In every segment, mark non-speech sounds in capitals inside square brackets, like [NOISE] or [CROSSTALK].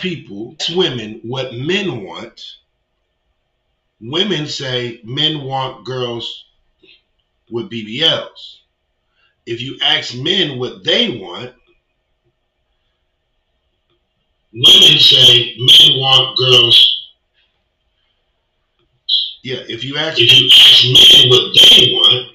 people, women, what men want. Women say men want girls with BBLs. If you ask men what they want, women say men want girls. Yeah, if you ask if you ask men what they want,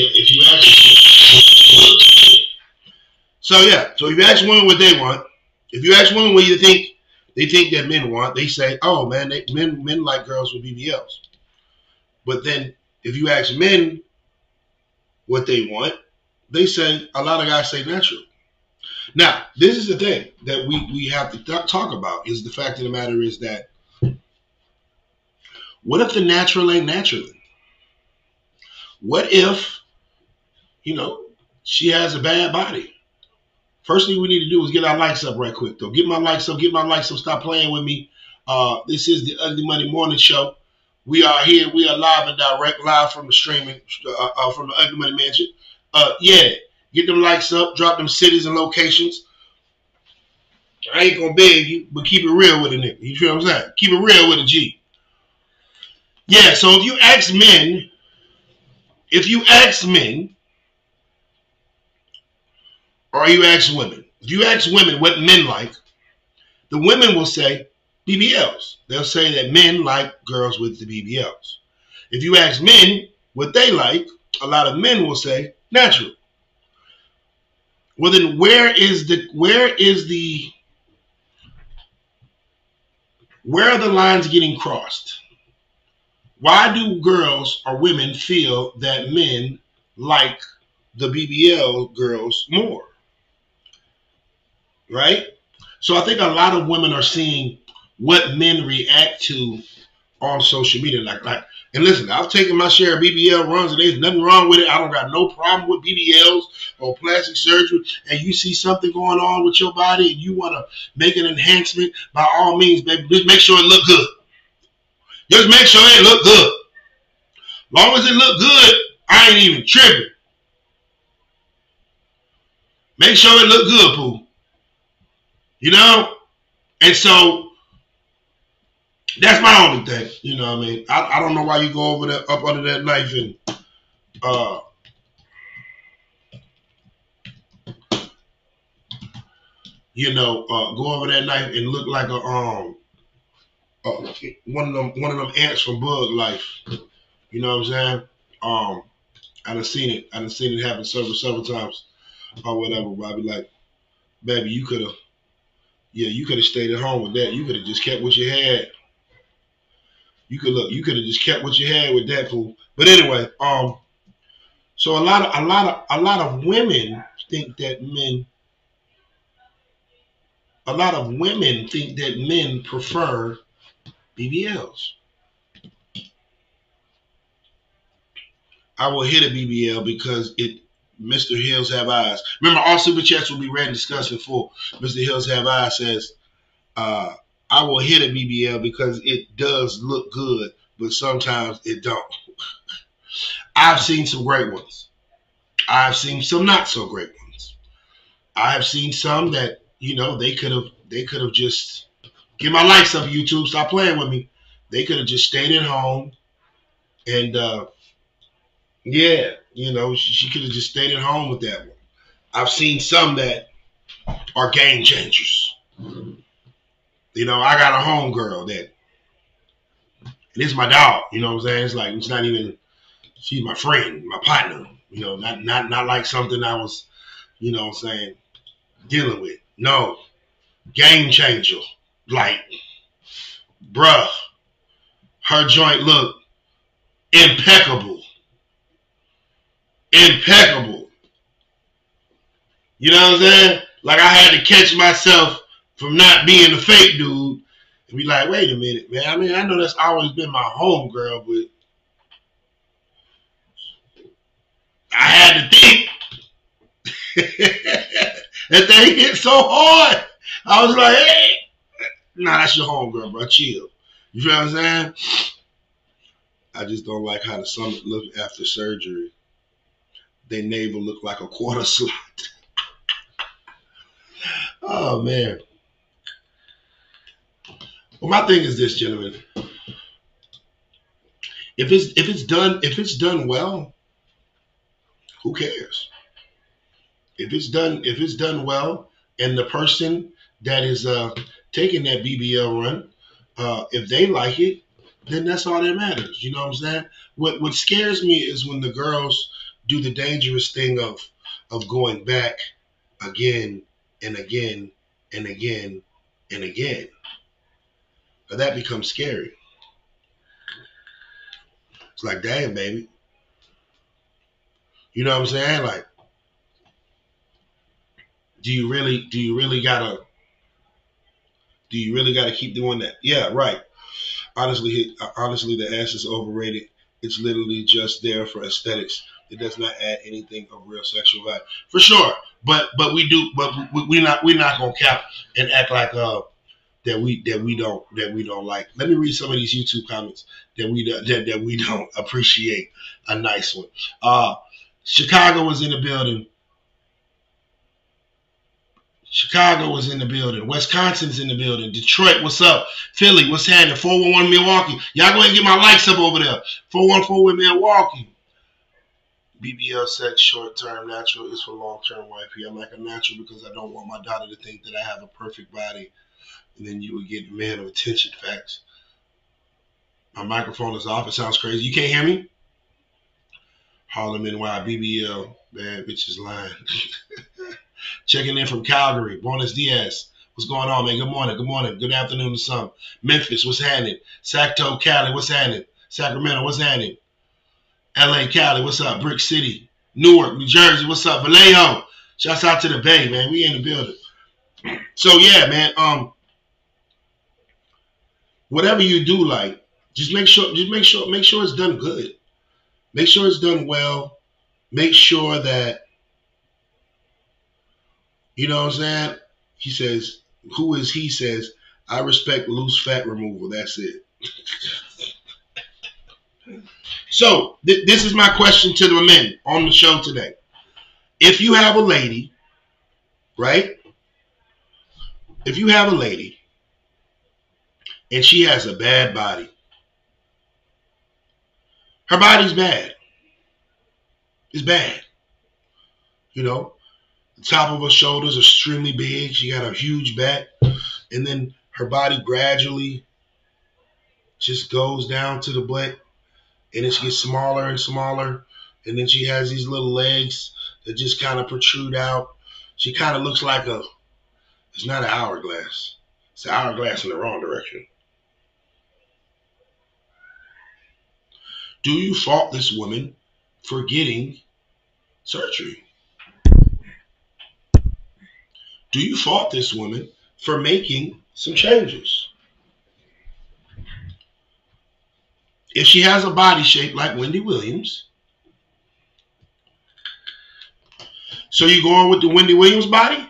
if you ask so yeah, so if you ask women what they want, if you ask women what you think they think that men want, they say, "Oh man, they, men men like girls with BBLs." But then if you ask men what they want, they say a lot of guys say natural. Now, this is the thing that we we have to th- talk about is the fact of the matter is that what if the natural ain't natural? What if, you know, she has a bad body? First thing we need to do is get our likes up right quick, though. Get my likes up, get my likes up, stop playing with me. Uh, this is the Ugly Money Morning Show. We are here. We are live and direct, live from the streaming, uh, uh, from the Ugly Money Mansion. Uh, yeah, get them likes up, drop them cities and locations. I ain't gonna beg you, but keep it real with a nigga. You feel what I'm saying? Keep it real with a G. Yeah, so if you ask men, if you ask men, or you ask women, if you ask women what men like, the women will say BBLs. They'll say that men like girls with the BBLs. If you ask men what they like, a lot of men will say natural. Well, then where is the where is the where are the lines getting crossed? Why do girls or women feel that men like the BBL girls more? Right? So I think a lot of women are seeing what men react to on social media. Like, like, and listen, I've taken my share of BBL runs, and there's nothing wrong with it. I don't got no problem with BBLs or plastic surgery. And you see something going on with your body, and you want to make an enhancement, by all means, baby, just make sure it look good. Just make sure it look good. Long as it look good, I ain't even tripping. Make sure it look good, Pooh. You know? And so that's my only thing. You know what I mean? I, I don't know why you go over there up under that knife and uh you know, uh, go over that knife and look like a um uh, one of them one of them ants from Bug Life. You know what I'm saying? Um, I done seen it. I done seen it happen several several times or whatever. But I be like, baby, you could have, yeah, you could have stayed at home with that. You could have just kept what you had. You could look. You could have just kept what you had with that fool. But anyway, um, so a lot of a lot of a lot of women think that men. A lot of women think that men prefer BBLs. I will hit a BBL because it Mr. Hills Have Eyes. Remember, all super chats will be read and discussed full. Mr. Hills Have Eyes says, uh, I will hit a BBL because it does look good, but sometimes it don't. [LAUGHS] I've seen some great ones. I've seen some not so great ones. I've seen some that, you know, they could have they could have just get my likes up YouTube, stop playing with me. They could have just stayed at home and uh yeah, you know, she, she could have just stayed at home with that one. I've seen some that are game changers. You know, I got a home girl that, and it's my dog. You know what I'm saying? It's like it's not even. She's my friend, my partner. You know, not not not like something I was, you know, what I'm saying, dealing with. No, game changer. Like, bruh, her joint look impeccable impeccable. You know what I'm saying? Like I had to catch myself from not being a fake dude and be like, wait a minute, man. I mean, I know that's always been my home girl, but I had to think. [LAUGHS] that thing hit so hard. I was like, hey, nah, that's your home girl, bro. Chill. You feel what I'm saying? I just don't like how the stomach looked after surgery. Their navel look like a quarter slot. oh man. Well, my thing is this, gentlemen. If it's if it's done if it's done well, who cares? If it's done if it's done well, and the person that is uh, taking that BBL run, uh, if they like it, then that's all that matters. You know what I'm saying? What what scares me is when the girls do the dangerous thing of of going back again and again and again and again. But that becomes scary. It's like, damn, baby. You know what I'm saying? Like, do you really do you really gotta do you really gotta keep doing that? Yeah, right. Honestly, honestly, the ass is overrated. It's literally just there for aesthetics. It does not add anything of real sexual value, for sure. But but we do. But we, are not we're not gonna cap and act like uh that we that we don't that we don't like. Let me read some of these YouTube comments that we that, that we don't [LAUGHS] appreciate. A nice one. Uh, Chicago was in the building. Chicago was in the building. Wisconsin's in the building. Detroit, what's up? Philly, what's happening? 411 Milwaukee. Y'all go ahead and get my likes up over there. 414 with Milwaukee. BBL sex short term natural is for long term wifey. I like a natural because I don't want my daughter to think that I have a perfect body and then you would get man of attention facts. My microphone is off. It sounds crazy. You can't hear me? Harlem NY BBL. Bad bitch is lying. [LAUGHS] Checking in from Calgary. Buenos Dias. What's going on, man? Good morning. Good morning. Good afternoon to some. Memphis, what's happening? Sacto, Cali, what's happening? Sacramento, what's happening? LA, Cali, what's up? Brick City. Newark, New Jersey, what's up? Vallejo. Shouts out to the Bay, man. We in the building. So yeah, man. Um, whatever you do, like just make sure, just make sure, make sure it's done good. Make sure it's done well. Make sure that you know what I'm saying. He says, "Who is he?" Says, "I respect loose fat removal." That's it. [LAUGHS] so th- this is my question to the men on the show today. If you have a lady, right? If you have a lady and she has a bad body. Her body's bad. It's bad. You know, the top of her shoulders are extremely big. She got a huge back. And then her body gradually just goes down to the butt and it gets smaller and smaller. And then she has these little legs that just kind of protrude out. She kind of looks like a, it's not an hourglass. It's an hourglass in the wrong direction. Do you fault this woman for getting surgery? Do you fault this woman for making some changes? If she has a body shape like Wendy Williams, so you going with the Wendy Williams body?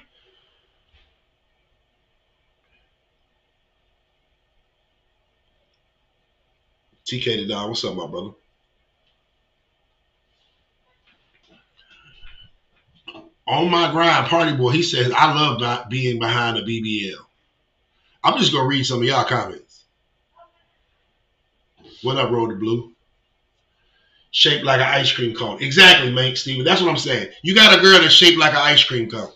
TK the Don, what's up, my brother? On my grind, Party Boy, he says, I love being behind a BBL. I'm just gonna read some of y'all comments. What up, Road to Blue? Shaped like an ice cream cone. Exactly, man, Steven. That's what I'm saying. You got a girl that's shaped like an ice cream cone.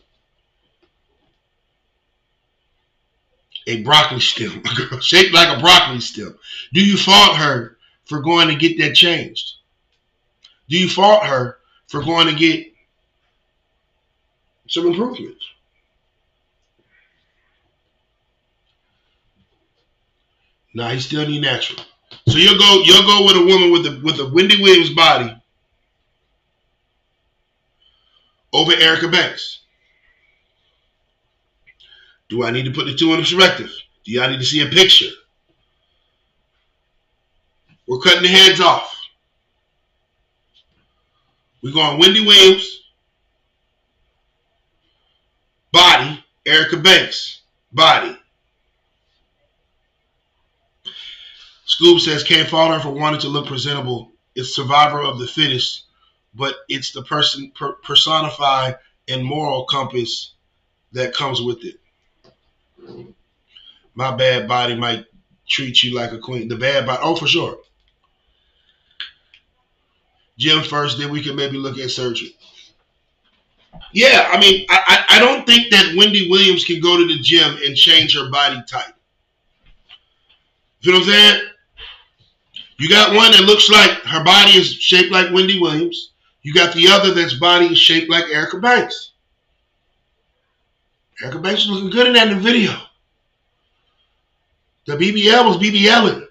a broccoli stem, [LAUGHS] a girl shaped like a broccoli stem. Do you fault her for going to get that changed? Do you fault her for going to get some improvements? Nah, he still need natural. So you'll go you'll go with a woman with a with a Wendy Williams body over Erica Banks. Do I need to put the two in perspective? Do y'all need to see a picture? We're cutting the heads off. We're going Wendy Williams, body, Erica Banks, body. Scoob says, can't fault her for wanting to look presentable. It's survivor of the fittest but it's the person per, personified and moral compass that comes with it. My bad body might treat you like a queen. The bad body, oh, for sure. Gym first, then we can maybe look at surgery. Yeah, I mean, I, I don't think that Wendy Williams can go to the gym and change her body type. You know what I'm saying? You got one that looks like her body is shaped like Wendy Williams. You got the other that's body is shaped like Erica Banks. Erica Banks is looking good in that in the video. The BBL was BBLing.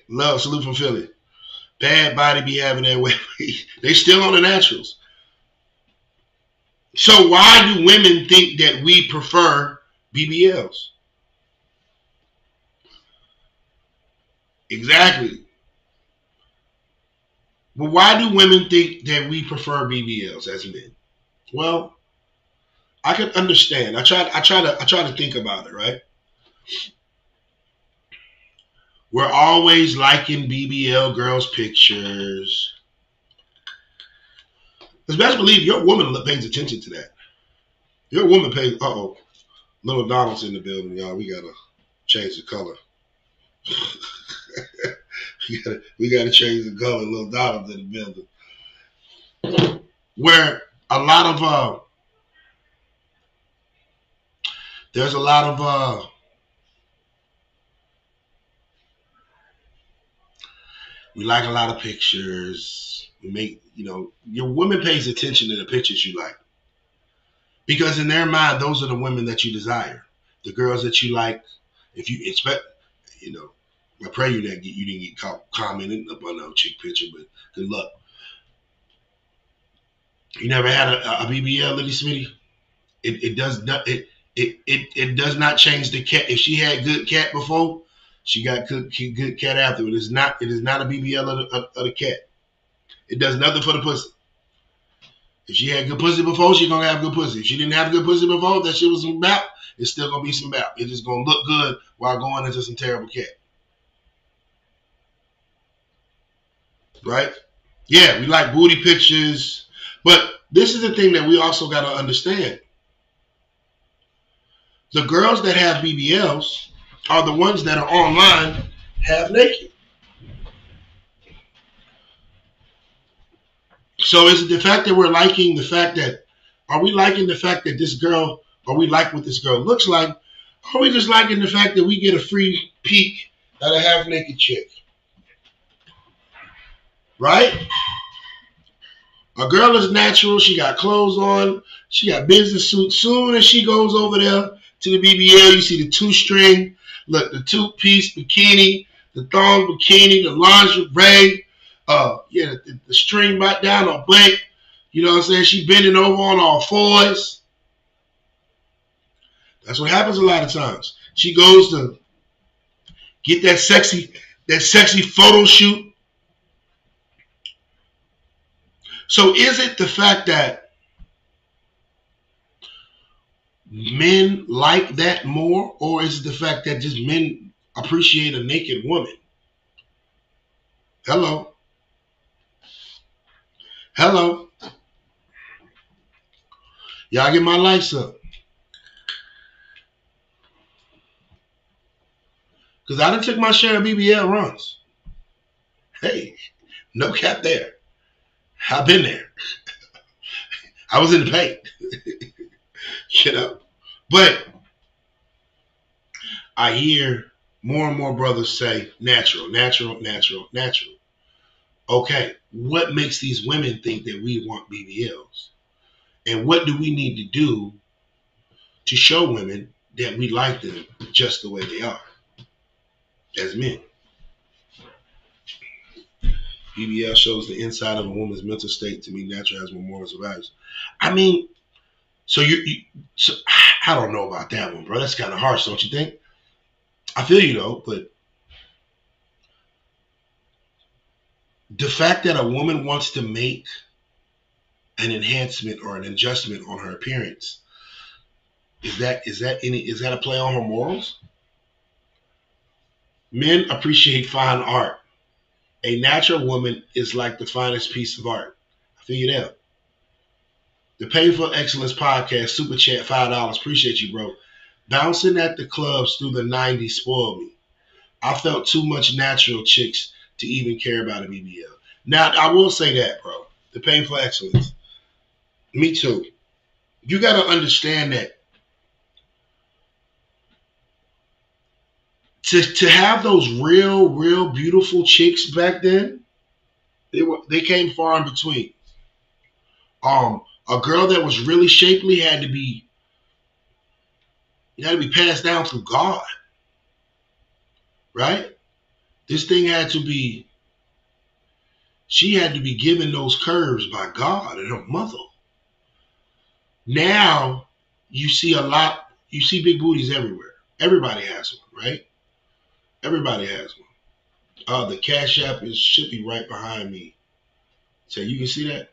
[LAUGHS] Love, salute from Philly. Bad body be having that way. [LAUGHS] they still on the naturals. So why do women think that we prefer BBLs? Exactly. But why do women think that we prefer BBLs as men? Well, I can understand. I try. I try to. I try to think about it. Right. We're always liking BBL girls' pictures. Because best believe your woman pays attention to that. Your woman pays. Uh oh, little Donald's in the building, y'all. We gotta change the color. [LAUGHS] [LAUGHS] we gotta change the color. Little Donald's in the building. Where a lot of uh, there's a lot of uh We like a lot of pictures. We make, you know, your woman pays attention to the pictures you like. Because in their mind, those are the women that you desire. The girls that you like, if you expect, you know, I pray you didn't get you didn't get caught commenting upon no chick picture, but good luck. You never had a, a BBL, Liddy Smitty? It, it does not it, it it it does not change the cat. If she had good cat before, she got good, good cat after it. It's not it is not a BBL of the, of the cat. It does nothing for the pussy. If she had good pussy before, she gonna have good pussy. If she didn't have good pussy before, that shit was some bap, it's still gonna be some bap. It's just gonna look good while going into some terrible cat. Right? Yeah, we like booty pictures, but this is the thing that we also gotta understand. The girls that have BBLs are the ones that are online half naked. So is it the fact that we're liking the fact that are we liking the fact that this girl are we like what this girl looks like? Or are we just liking the fact that we get a free peek at a half naked chick? Right? A girl is natural. She got clothes on. She got business suit. Soon as she goes over there to the BBL, you see the two string Look, the two piece bikini, the thong bikini, the lingerie, uh, yeah, the, the string back down on blank. You know what I'm saying? She bending over on all fours. That's what happens a lot of times. She goes to get that sexy, that sexy photo shoot. So is it the fact that men like that more, or is it the fact that just men appreciate a naked woman? Hello. Hello. Y'all get my lights up. Because I done took my share of BBL runs. Hey, no cap there. I've been there. I was in the paint. [LAUGHS] you know. But I hear more and more brothers say natural, natural, natural, natural. Okay, what makes these women think that we want BBLs? And what do we need to do to show women that we like them just the way they are as men? BBL shows the inside of a woman's mental state to me natural morals and values. I mean, so you, you so I don't know about that one, bro. That's kind of harsh, don't you think? I feel you though, but the fact that a woman wants to make an enhancement or an adjustment on her appearance is that is that any is that a play on her morals? Men appreciate fine art A natural woman is like the finest piece of art. I figured out. The Painful Excellence Podcast, Super Chat, $5. Appreciate you, bro. Bouncing at the clubs through the 90s spoiled me. I felt too much natural chicks to even care about a BBL. Now, I will say that, bro. The Painful Excellence. Me too. You got to understand that to to have those real, real beautiful chicks back then, they were they came far in between. Um, a girl that was really shapely had to be had to be passed down through God. Right? This thing had to be she had to be given those curves by God and her mother. Now you see a lot, you see big booties everywhere. Everybody has one, right? Everybody has one. Uh, the Cash App is should be right behind me. So you can see that?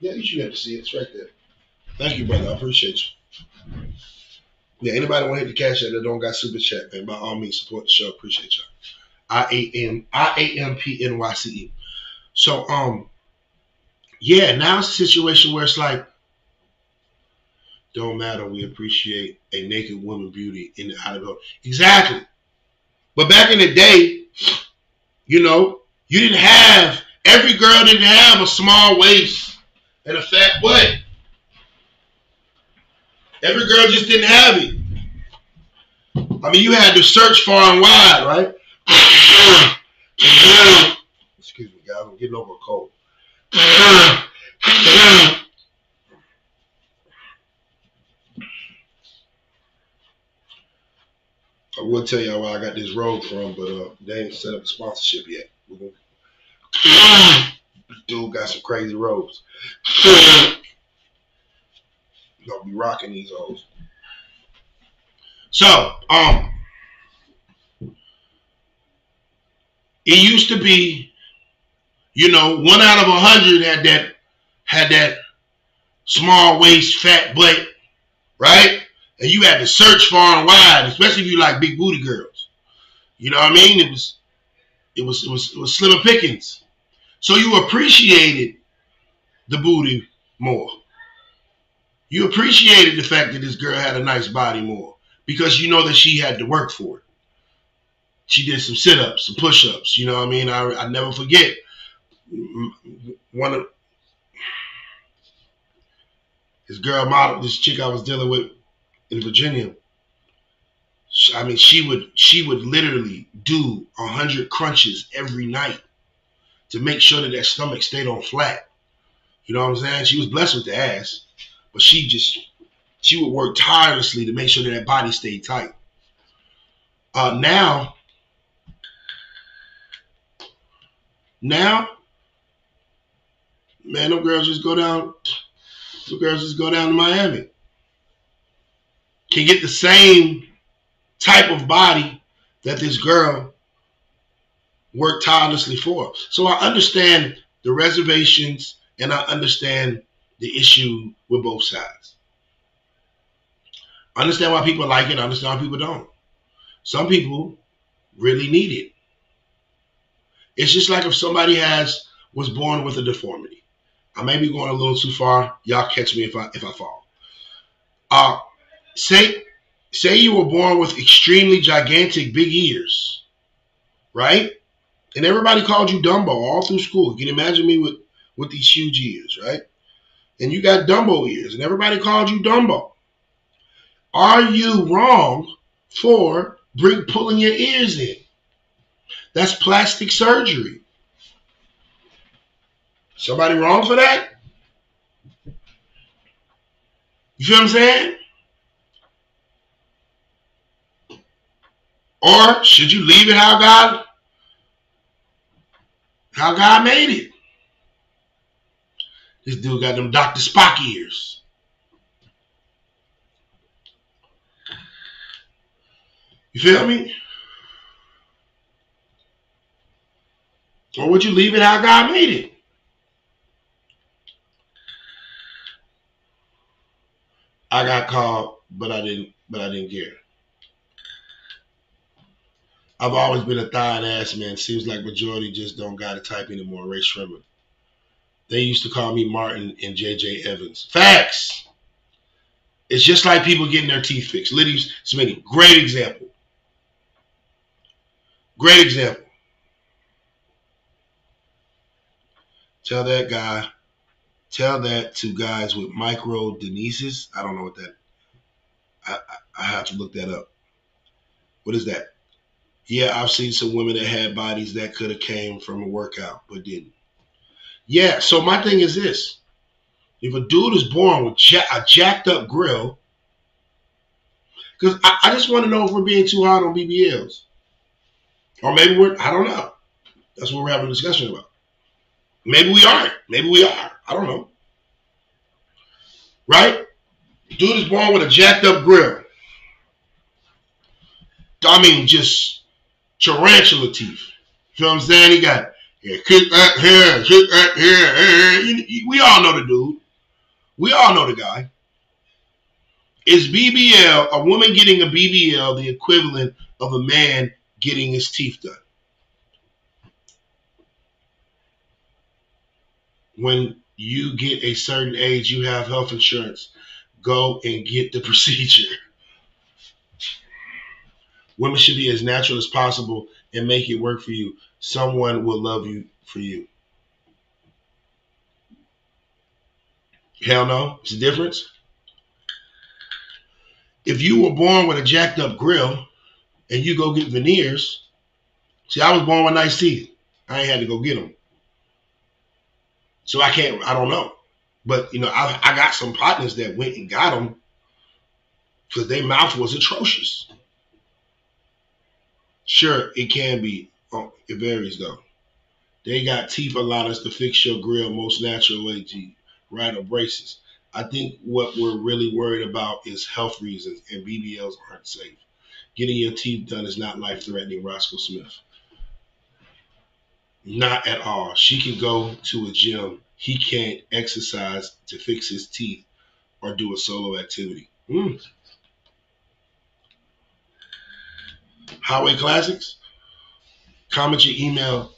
Yeah, you should have to see it. It's right there. Thank you, brother. I appreciate you. Yeah, anybody want to hit the cash app that don't got super chat, man, by all means support the show. Appreciate y'all. I A M I A M P N Y C E. So um yeah, now it's a situation where it's like don't matter. We appreciate a naked woman beauty in the out of the exactly. But back in the day, you know, you didn't have every girl didn't have a small waist and a fat butt. Every girl just didn't have it. I mean, you had to search far and wide, right? Excuse me, guys. I'm getting over a cold. Will tell y'all where I got this robe from, but uh, they ain't set up a sponsorship yet. [COUGHS] Dude got some crazy robes. Gonna [COUGHS] be rocking these hoes. So, um, it used to be, you know, one out of a hundred had that had that small waist, fat butt, right? And you had to search far and wide, especially if you like big booty girls. You know what I mean? It was, it was, it was, it was slim pickings. So you appreciated the booty more. You appreciated the fact that this girl had a nice body more because you know that she had to work for it. She did some sit ups, some push ups. You know what I mean? I, I never forget one of this girl model, this chick I was dealing with in Virginia. I mean, she would she would literally do hundred crunches every night to make sure that that stomach stayed on flat. You know what I'm saying? She was blessed with the ass, but she just she would work tirelessly to make sure that that body stayed tight. Uh, now, now, man, them girls just go down. Them girls just go down to Miami. Can get the same type of body that this girl worked tirelessly for. So I understand the reservations and I understand the issue with both sides. I understand why people like it, I understand why people don't. Some people really need it. It's just like if somebody has was born with a deformity. I may be going a little too far. Y'all catch me if I if I fall. Uh say say you were born with extremely gigantic big ears, right? And everybody called you Dumbo all through school. You can imagine me with, with these huge ears, right? And you got Dumbo ears, and everybody called you Dumbo. Are you wrong for bring, pulling your ears in? That's plastic surgery. Somebody wrong for that? You feel what I'm saying? Or should you leave it how God how God made it? This dude got them Dr. Spock ears. You feel me? Or would you leave it how God made it? I got called, but I didn't but I didn't care. I've always been a thigh and ass man. Seems like majority just don't got a type anymore. Ray Shrimmer. They used to call me Martin and JJ Evans. Facts. It's just like people getting their teeth fixed. Liddy Smitty, great example. Great example. Tell that guy, tell that to guys with micro denises. I don't know what that. I, I, I have to look that up. What is that? Yeah, I've seen some women that had bodies that could have came from a workout but didn't. Yeah, so my thing is this. If a dude is born with a jacked up grill, because I, I, just want to know if we're being too hard on BBLs. Or maybe we're, I don't know. That's what we're having a discussion about. Maybe we aren't. Maybe we are. I don't know. Right? Dude is born with a jacked up grill. I mean, just tarantula teeth. You know what I'm saying? He got yeah, kick that kick that. We all know the dude. We all know the guy. Is BBL a woman getting a BBL the equivalent of a man getting his teeth done? When you get a certain age, you have health insurance. Go and get the [LAUGHS] procedure. Women should be as natural as possible and make it work for you. Someone will love you for you. Hell no. It's a difference. If you were born with a jacked up grill and you go get veneers, see, I was born with nice teeth. I ain't had to go get them. So I can't, I don't know. But, you know, I, I got some partners that went and got them because their mouth was atrocious. Sure, it can be. Oh, it varies though. They got teeth allowance to fix your grill most natural way, G. Right, or braces. I think what we're really worried about is health reasons, and BBLs aren't safe. Getting your teeth done is not life threatening, Roscoe Smith. Not at all. She can go to a gym. He can't exercise to fix his teeth or do a solo activity. Mm. Highway Classics. Comment your email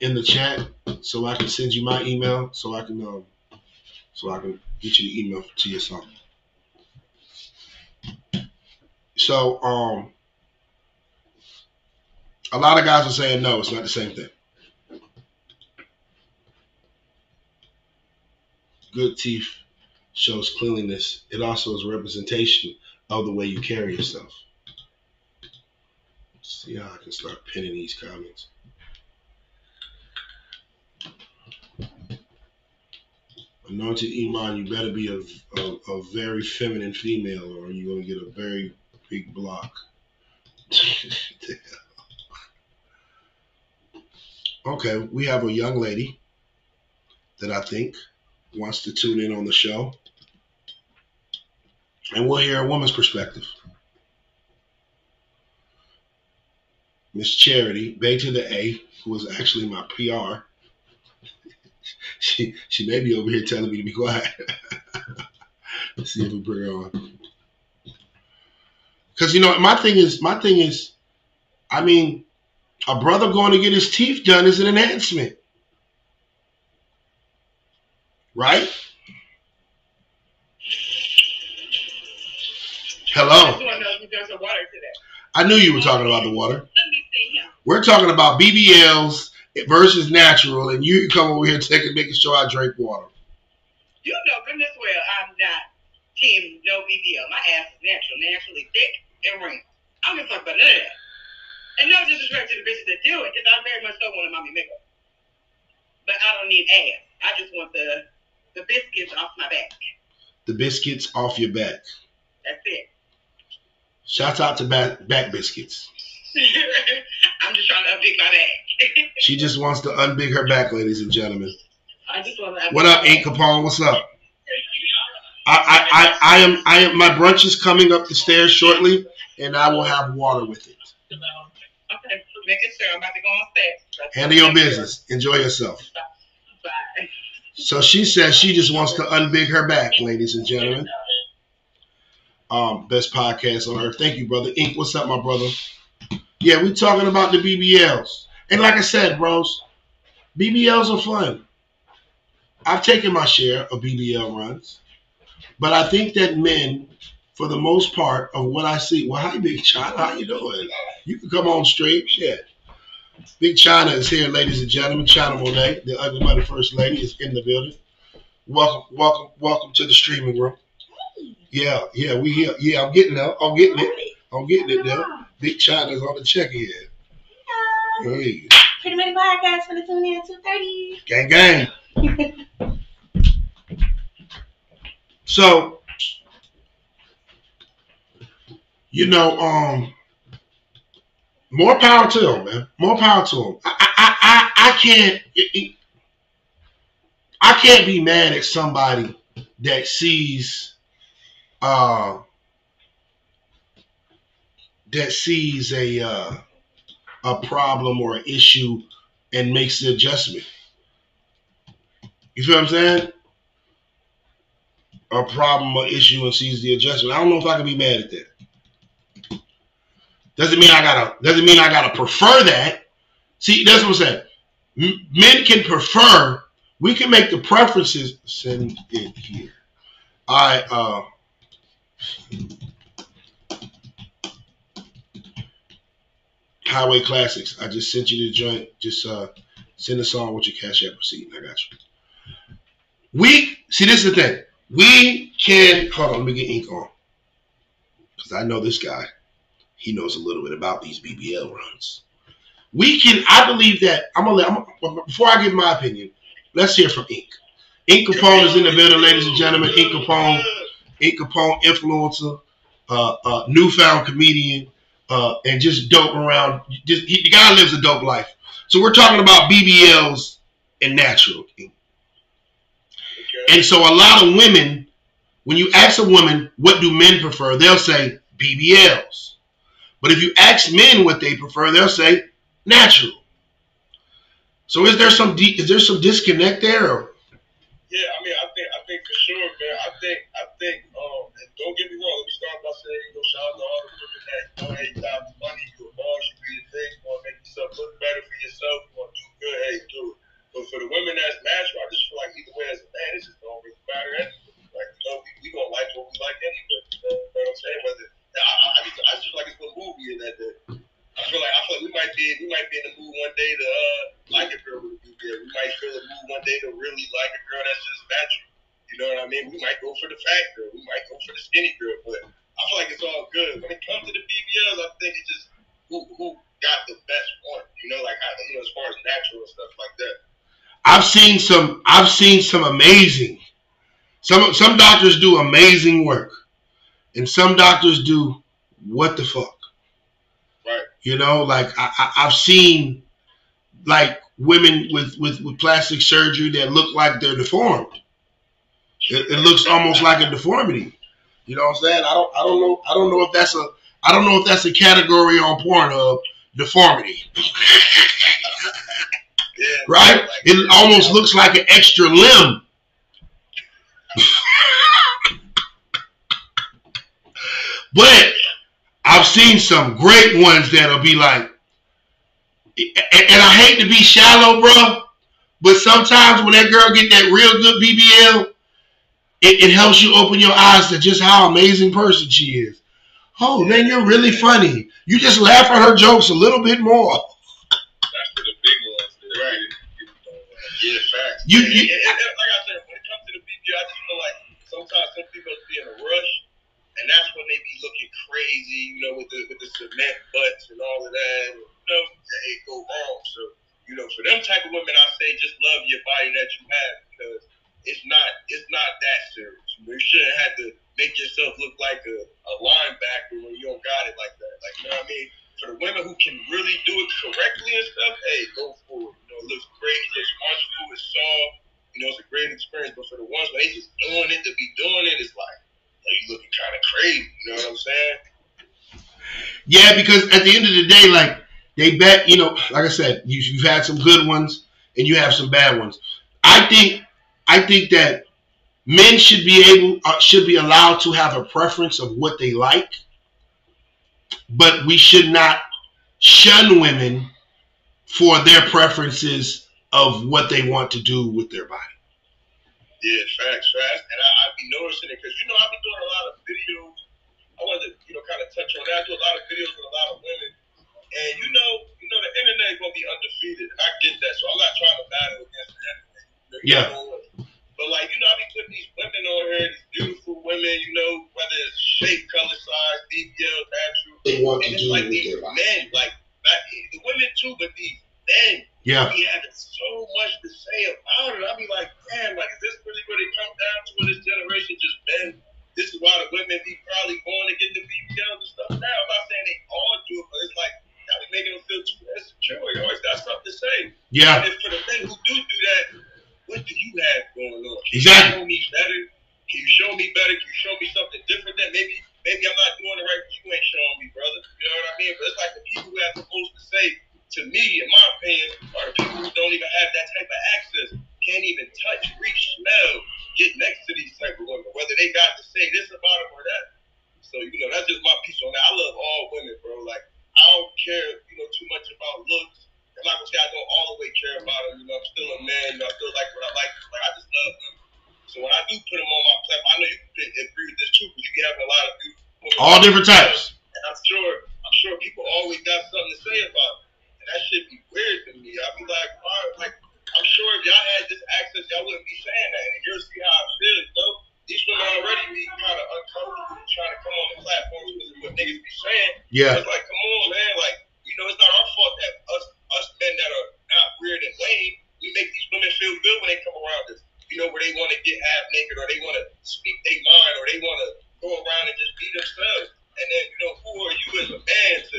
in the chat so I can send you my email so I can um, so I can get you the email to your song. So um a lot of guys are saying no, it's not the same thing. Good teeth shows cleanliness. It also is representation of the way you carry yourself. See how I can start pinning these comments. Anointed Iman, you better be a, a, a very feminine female or you're going to get a very big block. [LAUGHS] okay, we have a young lady that I think wants to tune in on the show. And we'll hear a woman's perspective. Miss Charity, Bay to the A, who was actually my PR. [LAUGHS] she she may be over here telling me to be quiet. [LAUGHS] Let's see if we bring her on. Cause you know my thing is my thing is, I mean, a brother going to get his teeth done is an enhancement, right? Hello. I knew you were talking about the water. We're talking about BBLs versus natural, and you come over here taking making sure I drink water. You know goodness well I'm not team no BBL. My ass is natural, naturally thick and wrinkled. I'm gonna talk about none of that. And no disrespect to the bitches that do it, because I very much don't want a mommy makeup. But I don't need ass. I just want the the biscuits off my back. The biscuits off your back. That's it. Shouts out to back, back biscuits. [LAUGHS] I'm just trying to unbig my back. [LAUGHS] she just wants to unbig her back, ladies and gentlemen. I just want to. What up, Ink Capone? What's up? I, I, I, I am I am my brunch is coming up the stairs shortly, and I will have water with it. Okay, making sure I'm about to go on stairs. Handle your business. Enjoy yourself. Bye. So she says she just wants to unbig her back, ladies and gentlemen. Um, best podcast on earth. Thank you, brother. Ink, what's up, my brother? Yeah, we talking about the BBLs. And like I said, bros, BBLs are fun. I've taken my share of BBL runs. But I think that men, for the most part of what I see, well, hi, Big China, how you doing? You can come on straight. Shit. Big China is here, ladies and gentlemen. China Monet, the ugly money first lady, is in the building. Welcome, welcome, welcome to the streaming room. Yeah, yeah, we here. Yeah, I'm getting there. I'm getting it. I'm getting it there. Big China's on the check here. Hey, Pretty Money Podcast for the tune in at 2.30. gang, gang. [LAUGHS] So, you know, um, more power to them, man. More power to them. I, I, I, I can't. it- it- I can't be mad at somebody that sees, uh, that sees a uh, a problem or an issue and makes the adjustment. You feel what I'm saying? A problem or issue and sees the adjustment. I don't know if I can be mad at that. Doesn't mean I gotta. Doesn't mean I gotta prefer that. See, that's what I'm saying. Men can prefer. We can make the preferences. Send it here. Right. Uh, Highway Classics. I just sent you the joint. Just uh, send a song with your cash app receipt. I got you. We see. This is the thing. We can hold on. Let me get ink on because I know this guy. He knows a little bit about these BBL runs. We can. I believe that. I'm gonna let. I'm, gonna- before I give my opinion, let's hear from Ink. Ink Capone is in the building, ladies and gentlemen. Ink Capone, Ink Capone, influencer, uh, uh, newfound comedian, uh, and just dope around. Just he, the guy lives a dope life. So we're talking about BBLs and natural. Ink. And so a lot of women, when you ask a woman what do men prefer, they'll say BBLs. But if you ask men what they prefer, they'll say natural. So is there some de- is there some disconnect there? Or? Yeah, I mean, I think, I think for sure, man. I think, I think, um, and don't get me wrong. Let me start by saying, you know, shout out to all the that hey, you the money, you a boss, you do your thing, you want to make yourself look better for yourself, you want to do good, hey, do it. But for the women that's natural, I just feel like either way as a man, it just don't really matter anyway. Like, you know, we, we gonna like what we like anyway. You know what I'm saying? Whether I, I, I, just, feel like it's a movie in that day. I feel like I feel like we might be we might be in the mood one day to uh, like a girl with a BBL. We might feel the mood one day to really like a girl that's just natural. You know what I mean? We might go for the fat girl. We might go for the skinny girl. But I feel like it's all good. When it comes to the BBLs, I think it's just who who got the best one. You know, like how you know as far as natural stuff like that. I've seen some I've seen some amazing some some doctors do amazing work. And some doctors do what the fuck. Right. You know, like I, I, I've seen like women with, with, with plastic surgery that look like they're deformed. It, it looks almost like a deformity. You know what I'm saying? I don't I don't know I don't know if that's a I don't know if that's a category on Pornhub deformity. Yeah. Right? Like, It almost looks like an extra limb. but I've seen some great ones that'll be like, and, and I hate to be shallow, bro, but sometimes when that girl get that real good BBL, it, it helps you open your eyes to just how amazing person she is. Oh man, you're really funny. You just laugh at her jokes a little bit more. That's for the big ones. Right. really, people don't like. Yeah, facts. You- Yeah, you- yeah, and then, like I said, when it comes to the BBL, I just feel like sometimes some people be in a rush, and that's when they be looking crazy, you know, with the with the cement butts and all of that. You know, they go wrong. So, you know, for them type of women, I say just love your body that you have because it's not it's not that serious. You, shouldn't have to make yourself look like a, a linebacker when you don't got it like that. Like you know what I mean? For the women who can really do it correctly and stuff, hey, go for it. You know, it looks great, it looks wonderful, it's soft. You know, it's a great experience. But for the ones where they just doing it to be doing it, it's like, like you looking kind of crazy. You know what I'm saying? Yeah, because at the end of the day, like they bet, you know, like I said, you, you've had some good ones and you have some bad ones. I think, I think that men should be able, uh, should be allowed to have a preference of what they like, but we should not shun women for their preferences of what they want to do with their body. Yeah, facts, facts. And I, I be noticing it because you know I be doing a lot of videos. I wanted to you know kind of touch on that. I do a lot of videos with a lot of women, and you know you know the internet is gonna be undefeated. And I get that, so I'm not trying to battle against that. Yeah. But like you know, I be putting these women on here, these beautiful women. You know, whether it's shape, color, size, BBL, natural, They want and it's like these men, like not the women too, but these men Yeah. be having so much to say about it. I be like, damn, like, is this really what it comes down to in this generation? Just men. This is why the women be probably going to get the BBLs and stuff now. I'm not saying they all do it, but it's like, that be making them feel too insecure. You always got something to say. Yeah. And for the men who do do that, what do you have going on? Can Exactly. you show me better? Can you show me better? Can you show me something different that maybe maybe I'm not doing it right, but you ain't showing me, brother. You know what I mean? But it's like the people who have the most to say, to me, in my opinion, are the people who don't even have that type of access, can't even touch, reach, smell, get next to these type of women, whether they got to say this about them or that. So, you know, that's just my piece on that. I love all women, bro. Like, I don't care, you know, too much about looks. I'm not gonna say I don't all the way care about them. You know, I'm still a man. You know, I still like what I like. Like, I just love them. So when I do put them on my platform, I know you can agree with this too, because you be having a lot of beautiful women. All different types. And I'm sure, I'm sure people always got something to say about it. And that should be weird to me. I'd be like, all right, like, I'm sure if y'all had this access, y'all wouldn't be saying that. And you'll see how I feel, you know? These women already be kind of uncomfortable trying to come on the platforms because of what niggas be saying. Yeah. It's like, come on, man. Like, you know, it's not our fault that us us men that are not weird and lame, we make these women feel good when they come around us. You know, where they want to get half naked or they want to speak their mind or they want to go around and just be themselves. And then, you know, who are you as a man to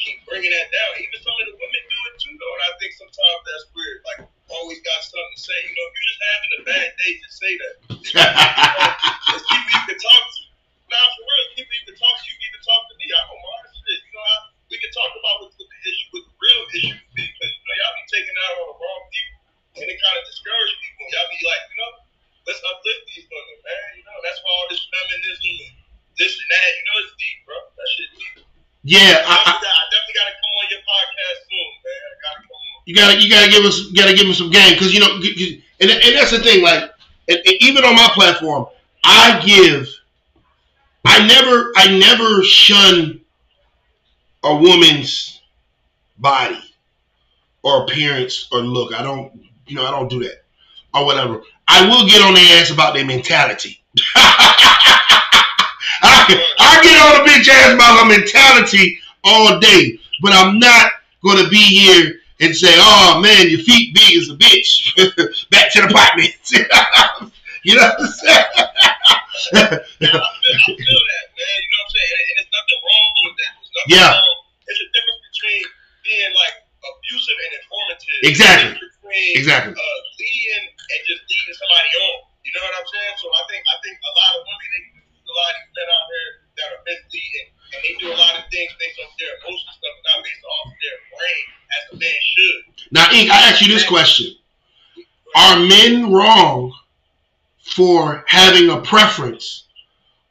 keep bringing that down? Even some of the women do it too, though. And I think sometimes that's weird. Like, always got something to say. You know, if you're just having a bad day, just say that. There's people you can talk to. Nah, for real, people you can talk to. You can even talk to me. I don't mind shit. You know, I, we can talk about what the issue, what the real issue is because you know y'all be taking out on the wrong people, and it kind of discourage people. Y'all be like, you know, let's uplift these women, man. You know, that's why all this feminism and this and that. You know, it's deep, bro. That shit deep. Yeah. I, I, I, definitely, got- I definitely gotta come on your podcast soon, man. I gotta come on. you gotta you gotta give us gotta give us some game. Because you know and, and that's the thing like and, and even on my platform I give I never I never shun a woman's body or appearance or look. I don't you know I don't do that or whatever. I will get on their ass about their mentality. [LAUGHS] I, I get on a bitch ass about her mentality all day but I'm not gonna be here and say, "Oh man, your feet big as a bitch." [LAUGHS] Back to the apartment. [LAUGHS] you know what I'm saying? I feel, I feel that, man. You know what I'm saying? And, and there's nothing wrong with that. Nothing Yeah. wrong. There's a difference between being like abusive and informative. Exactly. Between, exactly. uh, leading and just leading somebody on. You know what I'm saying? So I think I think a lot of women they a lot of these men out there are misleading and they do a lot of things based off their emotional stuff, not based off their brain as a man should. Now, Ink, I ask you this question: Are men wrong for having a preference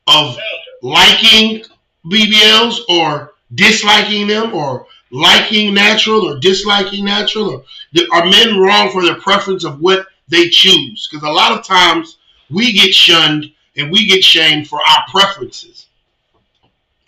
of liking BBLs or disliking them, or liking natural or disliking natural? Or are men wrong for their preference of what they choose? Because a lot of times we get shunned and we get shamed for our preferences.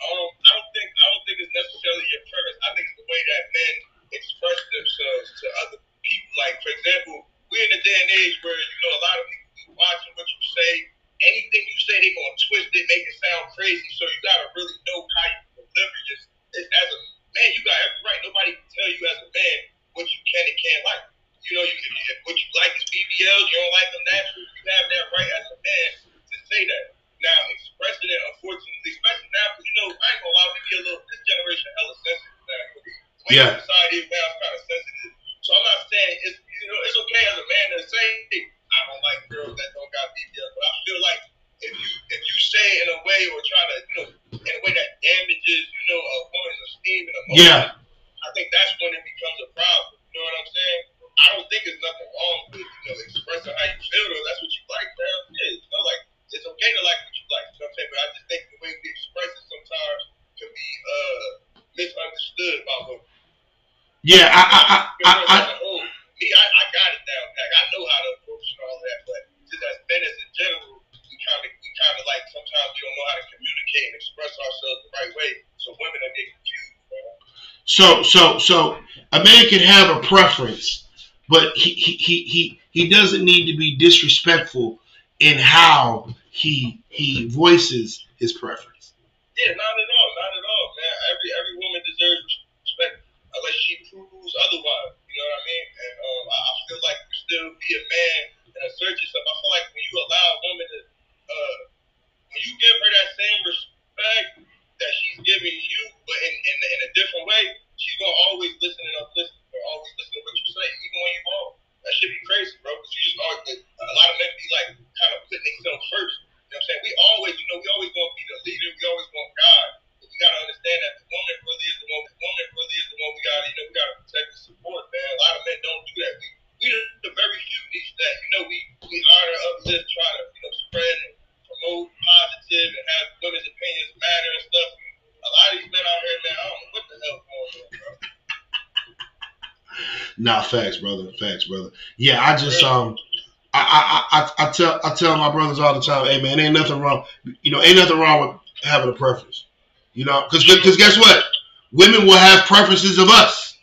Um, I don't think I don't think it's necessarily your preference. I think it's the way that men express themselves to other people. Like for example, we're in a day and age where you know a lot of people be watching what you say. Anything you say, they gonna twist it, make it sound crazy. So you gotta really know how you deliver this. As as a man, you got every right. Nobody can tell you as a man what you can and can't like. You know, you, if, if what you like is BBLs, you don't like them natural. You have that right as a man to say that. Now, expressing it, unfortunately, especially now, because you know, I ain't gonna lie, we be a little, this generation hella sensitive now. Way Yeah. society is now kind of sensitive. So I'm not saying it's, you know, it's okay as a man to say, I don't like girls that don't got BBL, but I feel like if you if you say it in a way or try to, you know, in a way that damages, you know, a woman's esteem and emotion, Yeah. I think that's when it becomes a problem. You know what I'm saying? I don't think there's nothing wrong with, you know, expressing how you feel though. That's what you like, man. Yeah, you know, like it's okay to like what you like, you know what I'm saying? But I just think the way we express it sometimes can be uh misunderstood by women. Yeah, I, I, I, I, I, oh, me, I, I got it down pat. I know how to approach and all that, but just as men as in general, we kind of, we kind of like sometimes we don't know how to communicate and express ourselves the right way, so women are getting confused. Man. so, so, so a man can have a preference, but he, he, he, he doesn't need to be disrespectful in how he, he voices his preference. Yeah, not at all, not at all, man. Every every woman deserves respect unless she proves otherwise. You know what I mean? And um, I, I feel like you still be a man and assert yourself. I feel like when you allow a woman to, uh, when you give her that same respect that she's giving you, but in, in, in a different way, she's gonna always listen and uplisten, or always listen to what you say, even when you're wrong. That should be crazy, bro. Because you just always, a lot of men be like kind of putting themselves first. You know what I'm saying? We always, you know, we always want to be the leader. We always want God. But we gotta understand that the woman really is the one. The woman really is the one we gotta, you know, we gotta protect and support, man. A lot of men don't do that. We we the, the very few niche that you know we we honor, uplift, try to you know spread and promote positive and have women's opinions matter and stuff. A lot of these men out here, man, I don't know what the hell going on, bro. Nah, facts, brother. Facts, brother. Yeah, I just um, I I, I I tell I tell my brothers all the time, hey man, ain't nothing wrong. You know, ain't nothing wrong with having a preference. You know, because because guess what, women will have preferences of us,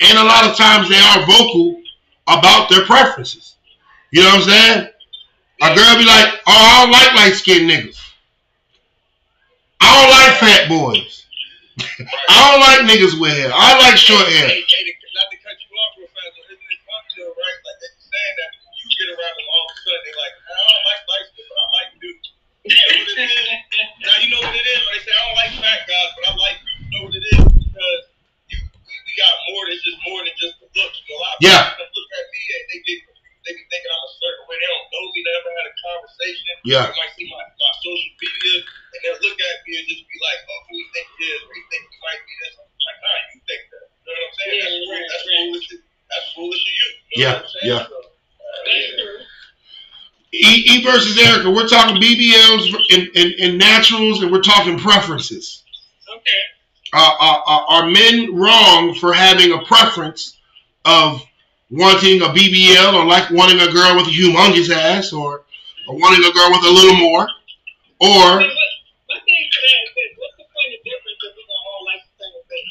and a lot of times they are vocal about their preferences. You know what I'm saying? A girl be like, oh, I don't like light skinned niggas. I don't like fat boys. [LAUGHS] I don't like niggas with hair. I like short hair. Get around them all of a sudden, they're like, I don't like light skin, but I like dudes. You know what it is? [LAUGHS] Now you know what it is. When they say I don't like fat guys, but I like you. You know what it is because you we, we got more. It's just more than just the looks. You know, a lot of Yeah. people look at me and they get confused. They be thinking I'm a certain way. They don't know me. They never had a conversation. Yeah. They might see my, my social media and they'll look at me and just be like, Oh, who you think he is? Or you think he might be this? I'm like, Nah, you think that. You know what I'm saying? Yeah, that's, right, that's right. foolish. That's foolish of you. you know Yeah, what I'm saying? yeah. So, uh, That's yeah. true. E, versus Erica, we're talking BBLs and, and, and naturals, and we're talking preferences. Okay. Uh, are, are, are men wrong for having a preference of wanting a BBL or like wanting a girl with a humongous ass or, or wanting a girl with a little more? Or, But what, my thing to that is this, what's the point of difference if we gonna all like the same thing?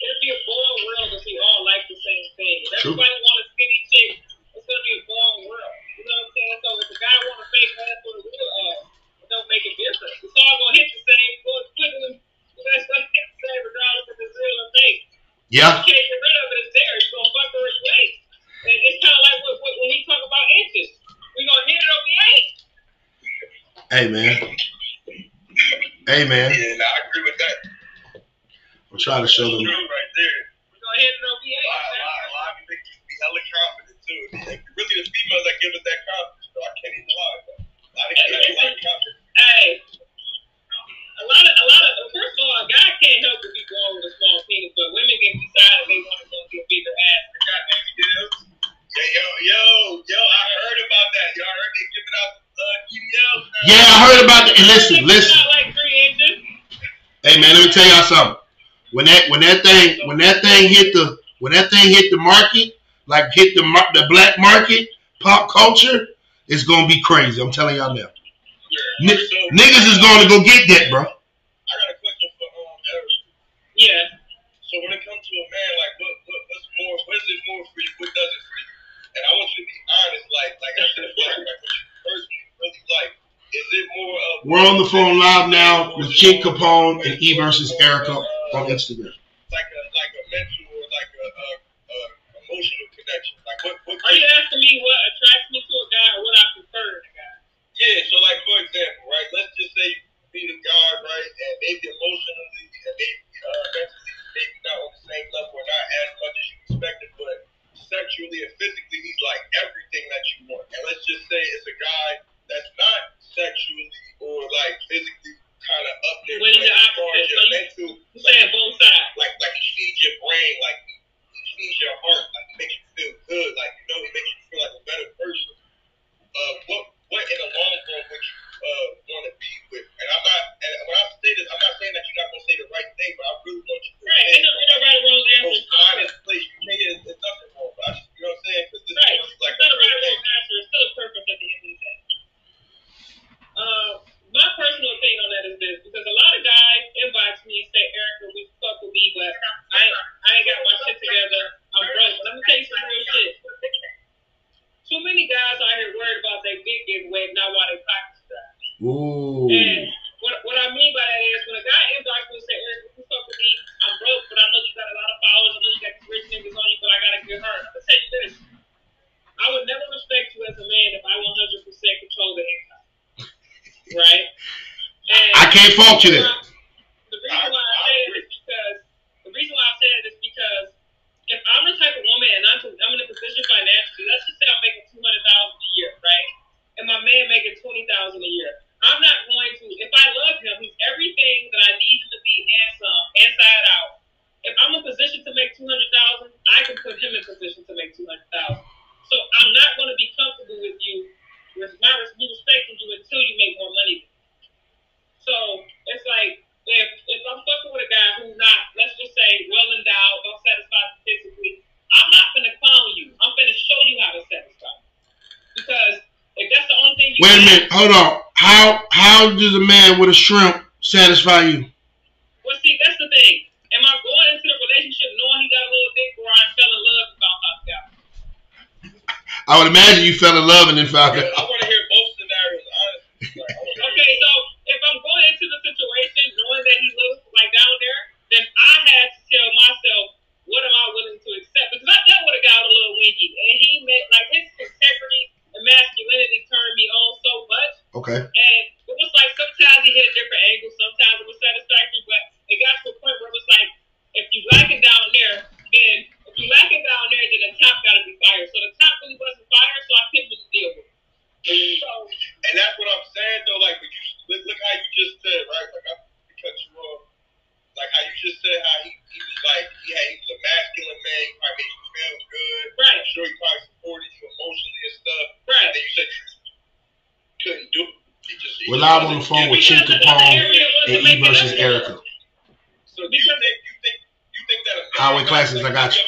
It'll be a boring world if we all like the same thing. If True. everybody want a skinny chick, it's gonna be a boring world. You know what I'm saying? So if a guy want a fake ass or a real ass, it don't make a difference. It's all gonna hit the same, go quickly. That's gonna hit the same regardless if it's real or fake. Yeah, You can't get rid of it. It's there. It's gonna fuck her its way. And it's kind of like what, what, when we talk about inches. We gonna hit it or we ain't. hey man, hey man, Yeah, nah, I agree with that. I'm trying to show That's them. true right there. We gonna hit it or we A ain't. lot, a lot, a lot of you niggas be hella confident too. Like, really, the females that give us that confidence, bro. I can't even lie. Bro. A lot of guys have a lot of confidence. Hey, a lot of, a lot of, first of all, a guy can't help but be born with a small penis, but women can decide if they want to go get a bigger ass. Goddamn, you did it. Yeah, yo, yo, yo, I heard about that. Y'all heard they giving out uh, BBLs? now? Yeah, I heard about that. And listen, listen. got like three inches. Hey man, let me tell y'all something. When that when that thing when that thing hit the when that thing hit the market, like hit the the black market, pop culture, it's gonna be crazy. I'm telling y'all now. Yeah. N- So, niggas is going to go get that, bro. I got a question for um, Eric. Yeah. So when it comes to a man, like what, what what's more, what is it more for you? What does it for you? And I want you to be honest, like like I said, like, like what you personally really like. Is it more of We're on the phone live now with Kid Capone and E versus Erica on Instagram. like a like a mental or like a, a, a emotional connection? Like what what Are you asking me what attracts me to a guy or what I prefer in a guy? Yeah, so like for example, right? Let's just say you meet a guy, right, and maybe emotionally watching it. shrimp satisfy you? Well, see, that's the thing. Am I going into the relationship knowing he got a little dick where I fell in love and found out? I would imagine you fell in love and then found out. phone with King Capone and E versus Erica. So you think, you think, you think Highway classes, I got you.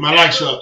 Get my lights up.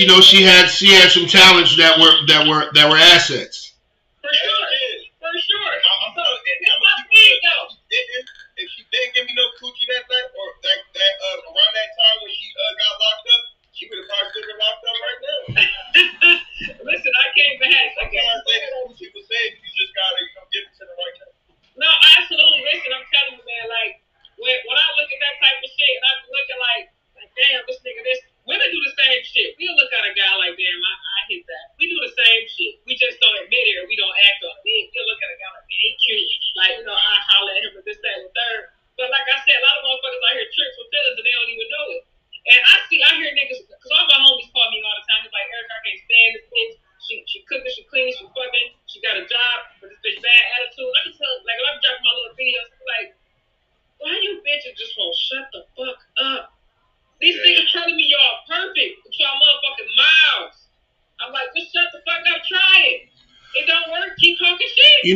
you know she had she had some talents that were that were that were assets.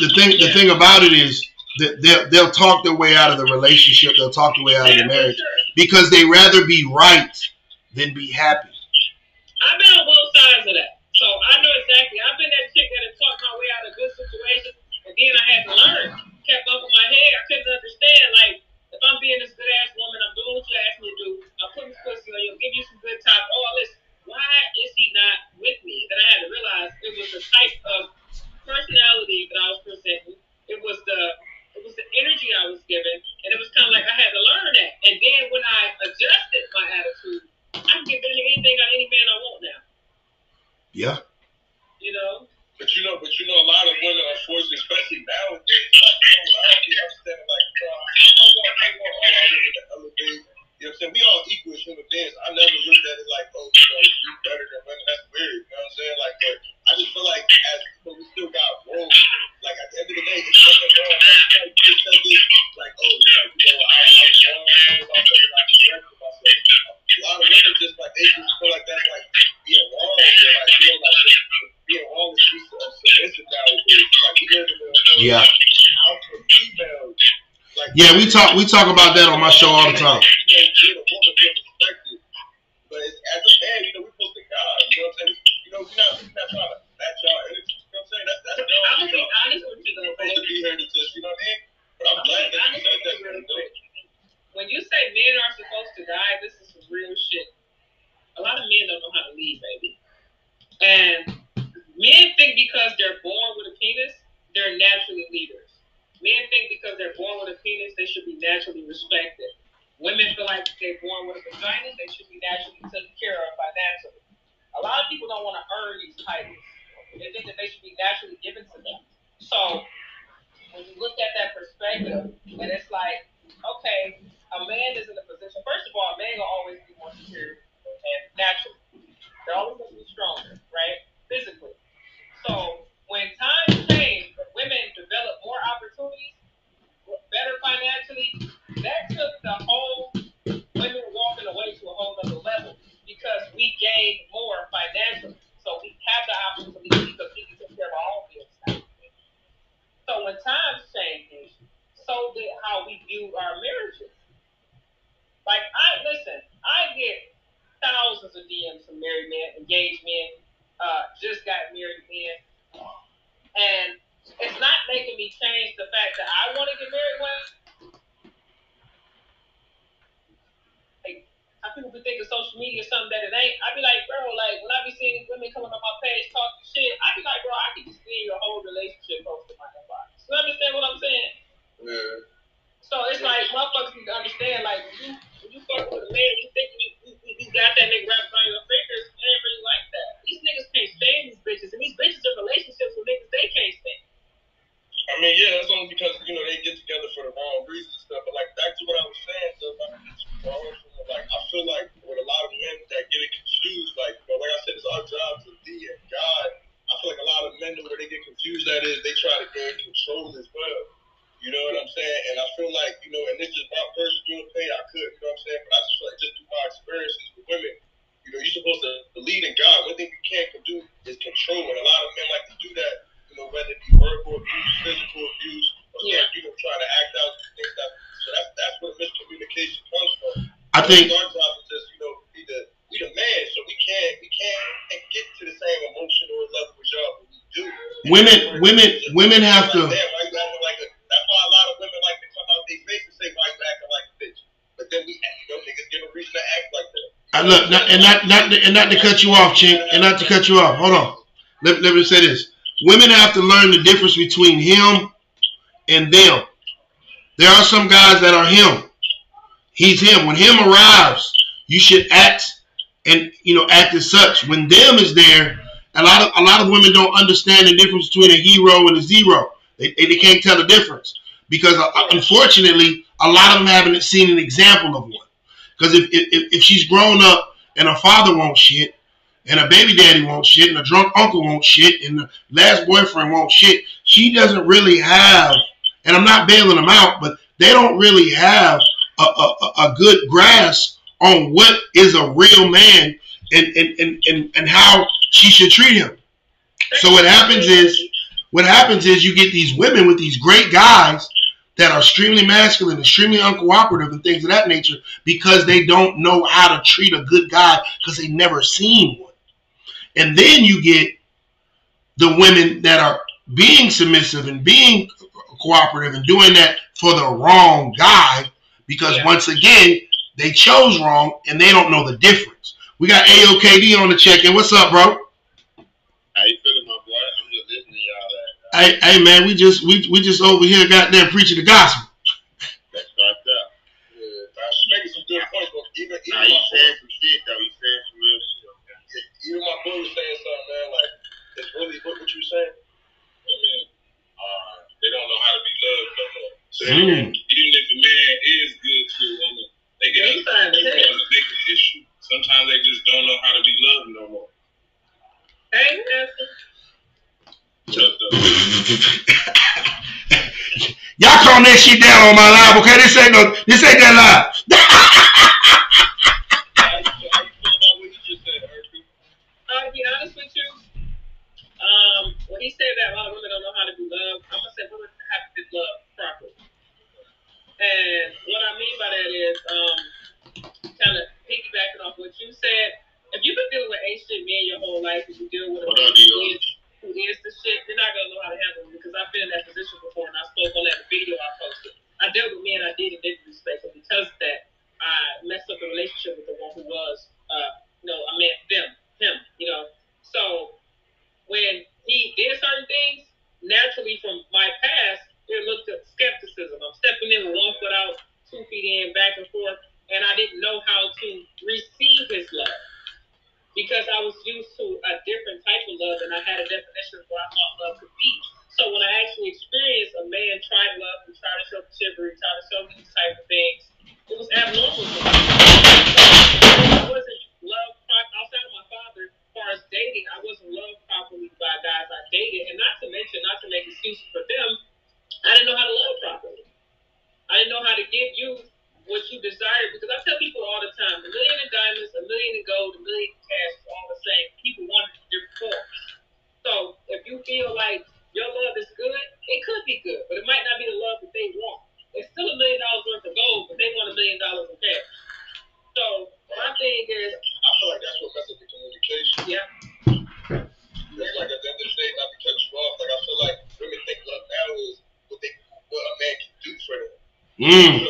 the thing the thing about it is that they'll, they'll talk their way out of the relationship. They'll talk their way out of the marriage because they rather be right than be happy. Yeah, we talk we talk about that on my show all the time. because women, women, have to. Like, damn, why you acting like a, that's why a lot of women like to come out their face and say, acting like a bitch? But then we, act you know, niggas give a reason to act like that. I look, not, and not, not, and not to cut you off, Chink, and not to cut you off. Hold on. Let, let me say this: women have to learn the difference between him and them. There are some guys that are him. He's him. When him arrives, you should act and you know act as such. When them is there, a lot of a lot of women don't understand the difference between a hero and a zero. They, they, can't tell the difference because uh, unfortunately, a lot of them haven't seen an example of one. Because if, if if she's grown up and her father won't shit, and her baby daddy won't shit, and a drunk uncle won't shit, and the last boyfriend won't shit, she doesn't really have. And I'm not bailing them out, but they don't really have a, a- a good grasp on what is a real man and, and, and, and, and how she should treat him. So what happens is, what happens is you get these women with these great guys that are extremely masculine, extremely uncooperative, and things of that nature because they don't know how to treat a good guy because they never seen one. And then you get the women that are being submissive and being cooperative and doing that for the wrong guy because Yeah. once again they chose wrong and they don't know the difference. We got AOKD on the check in. What's up, bro? How you feeling, my boy? I'm just listening to y'all that. Hey, hey man, we just we we just over here goddamn preaching the gospel. That starts out. Yeah, nah, she's making some good points, but even, even Nah, my you saying some shit though. You saying some real shit. even my boy was saying something, man. Like, it's really what, what you saying. I mean, uh, they don't know how to be loved no more. So Mm. even if a man is good to a woman, they get Yeah, Sometimes they just don't know how to be loved no more. Hey, Esther. Uh, Y'all calm that shit down on my live, okay? This ain't no this ain't that live. how you feel how you feel about what you just? Uh, to be honest with you, um, when he said that a lot of women don't know how to be loved, I'm gonna say women have to be loved properly. And what I mean by that is, um, kind of piggybacking off what you said. If you've been dealing with shit men your whole life, and you deal with a man who is, who is the shit, you're not gonna know how to handle it because I've been in that position before, and I spoke on that video I posted. I dealt with men I did and didn't respect, and because of that, I messed up the relationship with the one who was, uh, no, I meant them, him, you know. So when he did certain things, naturally from my past, it looked at skepticism. I'm stepping in with one foot out, two feet in, back and forth, and I didn't know how to receive his love because I was used to a different type of love, and I had a definition of what I thought love could be. So when I actually experienced a man try to love and try to show me chivalry, try to show me these type of things, it was abnormal to me. I wasn't loved outside of my father. As far as dating, I wasn't loved properly by guys I dated, and not to mention, not to make excuses for them, I didn't know how to love properly. I didn't know how to give you what you desire. because I tell people all the time, a million in diamonds, a million in gold, a million in cash is all the same. People want it in different forms. So if you feel like your love is good, it could be good, but it might not be the love that they want. It's still a million dollars worth of gold, but they want a million dollars in cash. So my thing is, I feel like that's what messes with the communication. yeah, It's like at the end of the day, not to cut you off, like I feel like women think love now is what they what a man can do for them. I Mm.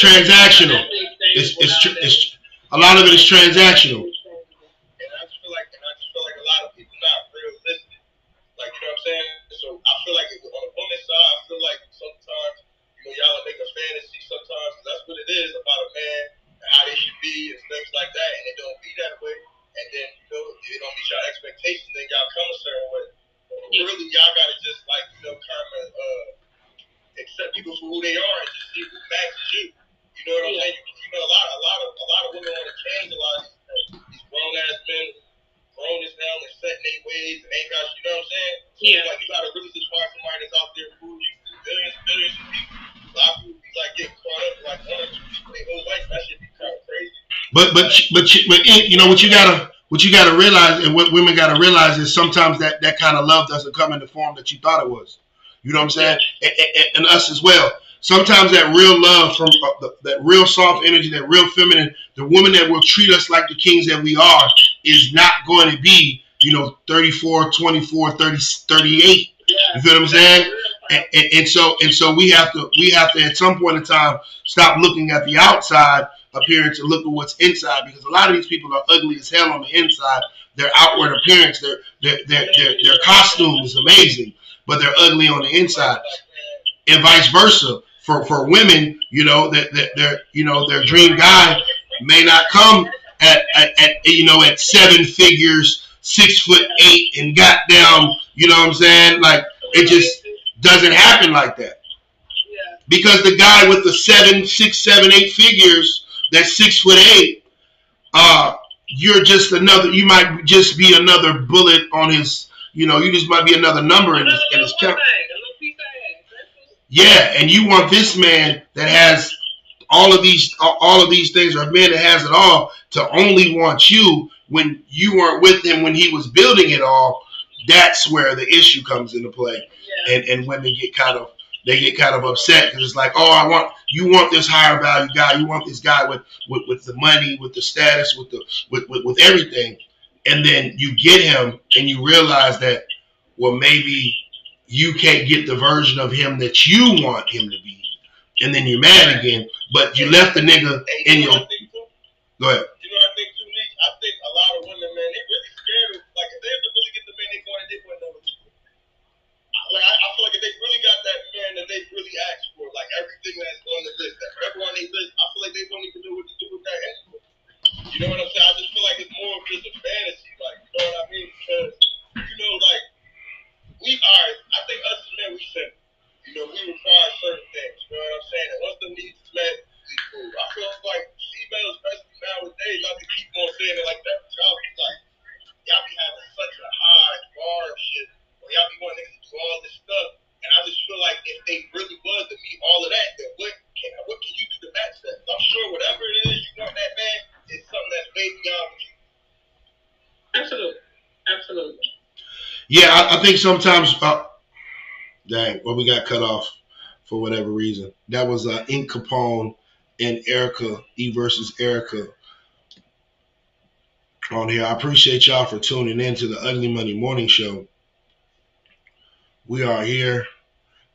Transactional. It's it's, it's a lot of it is transactional. And I just feel like, and I just feel like a lot of people not realistic. Like, you know what I'm saying? So I feel like it, on the woman's side, I feel like sometimes, you know, y'all make a fantasy sometimes, 'cause that's what it is about a man and how they should be and things like that, and it don't be that way. And then, you know, if it don't meet your expectations, then y'all come a certain way. But Yeah. Really, y'all gotta just like, you know, kind of uh, accept. You people for who they are and just see who matches you. You know what I'm Yeah. saying? You, you know, a lot, a lot of, a lot of women want to change a lot of these, things. these grown ass men, grown as hell and set in their ways and ain't got, you know what I'm saying? So Yeah. it's like you gotta really just find somebody that's out there who you billions, billions of people. A lot of people be like getting caught up in like one or two people their whole life. That should be kind of crazy. But but but but you know what you gotta what you gotta realize and what women gotta realize is sometimes that that kind of love doesn't come in the form that you thought it was. You know what I'm saying? And, and, and us as well. Sometimes that real love from uh, the, that real soft energy, that real feminine, the woman that will treat us like the kings that we are is not going to be, you know, 34, 24, 30, 38. Yeah. You feel what I'm saying? And, and, and so and so we have to we have to at some point in time stop looking at the outside appearance and look at what's inside because a lot of these people are ugly as hell on the inside. Their outward appearance, their their their their, their costume is amazing, but they're ugly on the inside, and vice versa. For for women, you know that that their you know their dream guy may not come at, at, at you know at seven figures, six foot eight, and got down. You know what I'm saying? Like it just doesn't happen like that because the guy with the seven, six, seven, eight figures, that's six foot eight, uh, you're just another. You might just be another bullet on his. You know, you just might be another number in his in his count. thing, a little piece of ass. That's it. Yeah, and you want this man that has all of these all of these things, or a man that has it all, to only want you when you weren't with him when he was building it all. That's where the issue comes into play, Yeah. and and women get kind of they get kind of upset because it's like, oh, I want you want this higher value guy, you want this guy with with, with the money, with the status, with the with, with with everything, and then you get him and you realize that well maybe you can't get the version of him that you want him to be, and then you're mad again. But you left the nigga in your what I think too? go ahead. You know what I think too, Nick? I think a lot of women, man, they really scared of like if they ever really get the man they want, they want number two. Like I, I feel like if they really got that man that they really asked for, like everything that's on the list, that whatever on their list, I feel like they won't even know what to do with that anyway. You know what I'm saying? I just feel like it's more of just a fantasy, like you know what I mean? Because you know, like we are, I think us as men, we simple. You know, we require certain things. You know what I'm saying? And once the needs met, we cool. I feel like females, especially nowadays, y'all be keep on saying it like that. Y'all be like, y'all be having such a high bar of shit. Or y'all be wanting to do all this stuff. And I just feel like if they really was to meet all of that, then what can what can you do to match that? 'Cause I'm sure whatever it is you want that man is something that's way beyond what you Absolutely. Absolutely. Yeah, I, I think sometimes. Uh, dang, well, we got cut off for whatever reason. That was uh, Ink Capone and Erica E versus Erica on here. I appreciate y'all for tuning in to the Ugly Money Morning Show. We are here.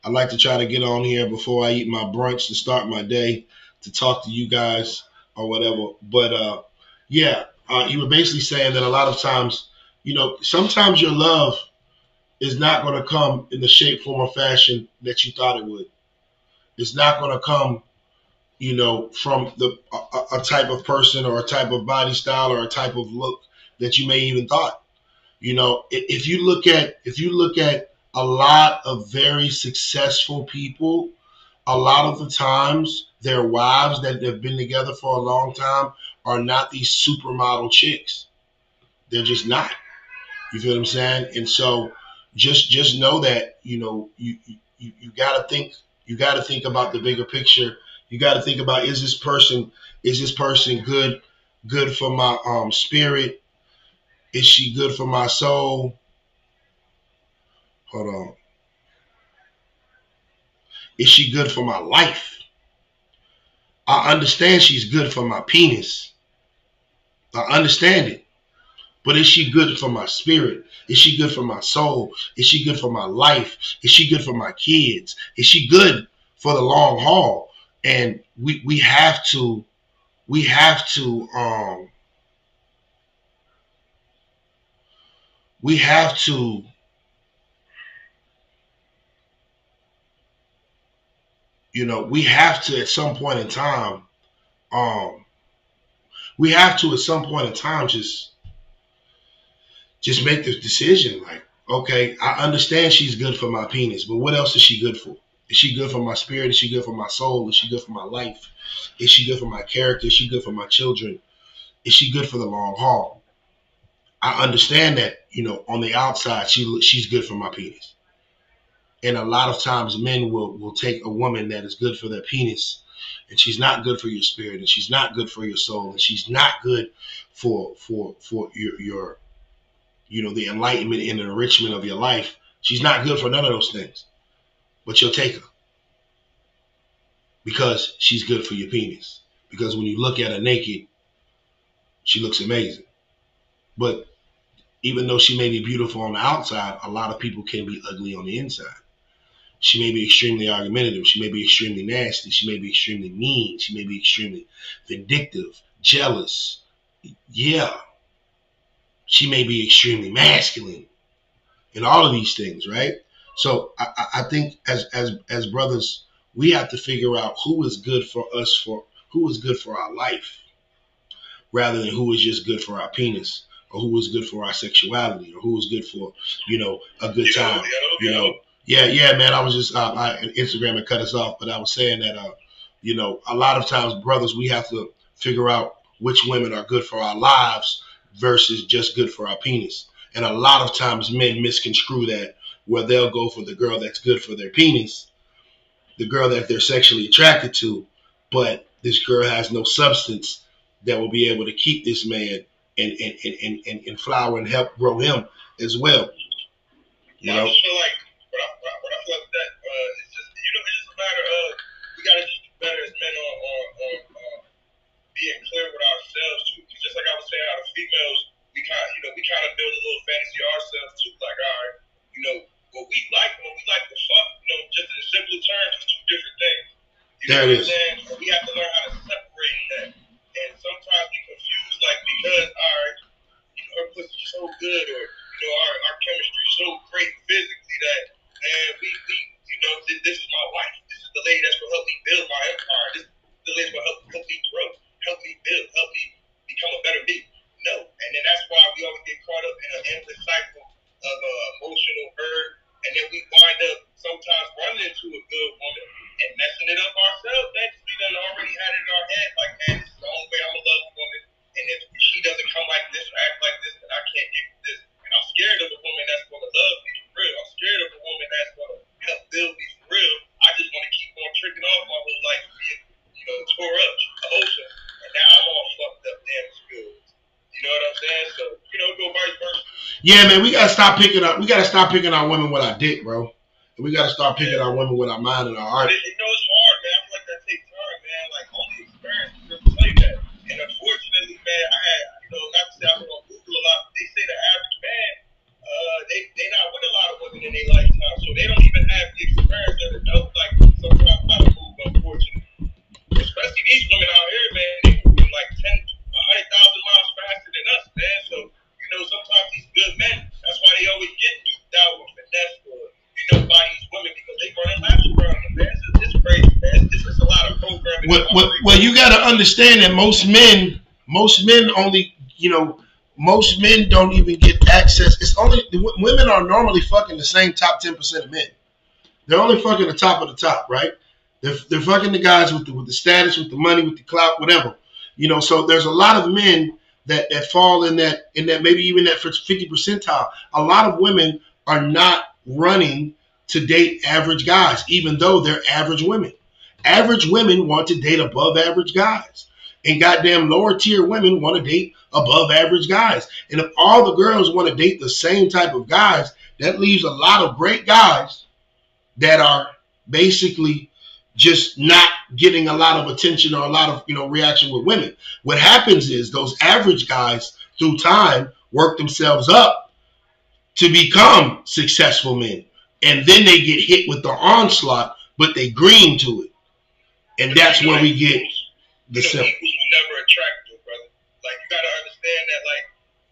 I like to try to get on here before I eat my brunch to start my day to talk to you guys or whatever. But uh, yeah, uh, you were basically saying that a lot of times, you know, sometimes your love is not going to come in the shape, form, or fashion that you thought it would. It's not going to come, you know, from the a, a type of person or a type of body style or a type of look that you may even thought. You know, if you look at if you look at a lot of very successful people, a lot of the times their wives that have been together for a long time are not these supermodel chicks. They're just not. You feel what I'm saying? And so just just know that you know you you, you got to think you got to think about the bigger picture. You got to think about is this person is this person good good for my um spirit? Is she good for my soul? Hold on. Is she good for my life? I understand she's good for my penis. I understand it. But is she good for my spirit? Is she good for my soul? Is she good for my life? Is she good for my kids? Is she good for the long haul? And we we have to we have to um we have to you know we have to at some point in time um we have to at some point in time just just make this decision like okay i understand she's good for my penis but what else is she good for Is she good for my spirit? Is she good for my soul? Is she good for my life? Is she good for my character? Is she good for my children? Is she good for the long haul? I understand that, you know, on the outside, she she's good for my penis. And a lot of times men will, will take a woman that is good for their penis and she's not good for your spirit and she's not good for your soul and she's not good for for for your your you know the enlightenment and enrichment of your life. She's not good for none of those things. But you'll take her. Because she's good for your penis. Because when you look at her naked, she looks amazing. But even though she may be beautiful on the outside, a lot of people can be ugly on the inside. She may be extremely argumentative. She may be extremely nasty. She may be extremely mean. She may be extremely vindictive, jealous. Yeah. She may be extremely masculine and all of these things, right? So I, I think as as as brothers, we have to figure out who is good for us for who is good for our life, rather than who is just good for our penis or who is good for our sexuality or who is good for you know a good time. You know, yeah, yeah, man. I was just uh, I, Instagram had cut us off, but I was saying that uh, you know, a lot of times, brothers, we have to figure out which women are good for our lives versus just good for our penis. And a lot of times, men misconstrue that where they'll go for the girl that's good for their penis, the girl that they're sexually attracted to, but this girl has no substance that will be able to keep this man and and, and, and, and flower and help grow him as well. You know? just feel like females we kind of you know we kind of build a little fantasy ourselves too. Like all right, you know what we like, what we like to fuck, you know, just in simple terms, is two different things. You There know it what is. I'm saying? So we have to learn how to separate that. And sometimes we confuse like because right, you know, her pussy's so good or you know our, our chemistry's so great physically that and we, we you know this, this is my wife. This is the lady that's gonna help me build my empire. This is the lady that's gonna help help me grow, help me build, help me become a better me. No, and then that's why we always get caught up in an endless cycle of uh, emotional hurt, and then we wind up sometimes running into a good woman and messing it up ourselves. 'cause we done already had it in our head, like, man, this is the only way I'm gonna love a woman, and if she doesn't come like this or act like this, then I can't get this. And I'm scared of a woman that's gonna love me for real. I'm scared of a woman that's gonna help build me for real. I just want to keep on tricking off my whole life, being, you know, tore up, ocean, and now I'm all fucked up, damn skills. You know what I'm saying? So, you know, go vice versa. Yeah, man, we gotta stop picking up. We gotta stop picking our women with our dick, bro. We gotta start picking our women with our mind and our heart. You know, it's hard, man. I feel like that takes time, man. Like, only experience will tell you that. And unfortunately, man, I had, you know, not to say I've been on Google a lot, but they say the average man, uh, they they not with a lot of women in their lifetime, so they don't even have the experience of it. Know, like, sometimes how to move, unfortunately. Especially these women out here, man, they moving like 10, 100,000 miles faster than us, man. So, you know, sometimes these good men, that's why they always get duped out with finesse or, you know, by these women because they running laps around them, man. It's, it's crazy, man. It's just a lot of programming. Well, well, you gotta understand that most men, most men only, you know, most men don't even get access. It's only women are normally fucking the same top ten percent of men. They're only fucking the top of the top, right? They're, they're fucking the guys with the with the status, with the money, with the clout, whatever. You know, so there's a lot of men that that fall in that in that maybe even that fifty percentile. A lot of women are not running to date average guys, even though they're average women. Average women want to date above average guys. And goddamn lower tier women want to date above average guys. And if all the girls want to date the same type of guys, that leaves a lot of great guys that are basically just not getting a lot of attention or a lot of you know reaction with women. What happens is those average guys through time work themselves up to become successful men. And then they get hit with the onslaught, but they green to it. And that's where we get the you know, simple. equals will never attract you, brother. Like you gotta understand that, like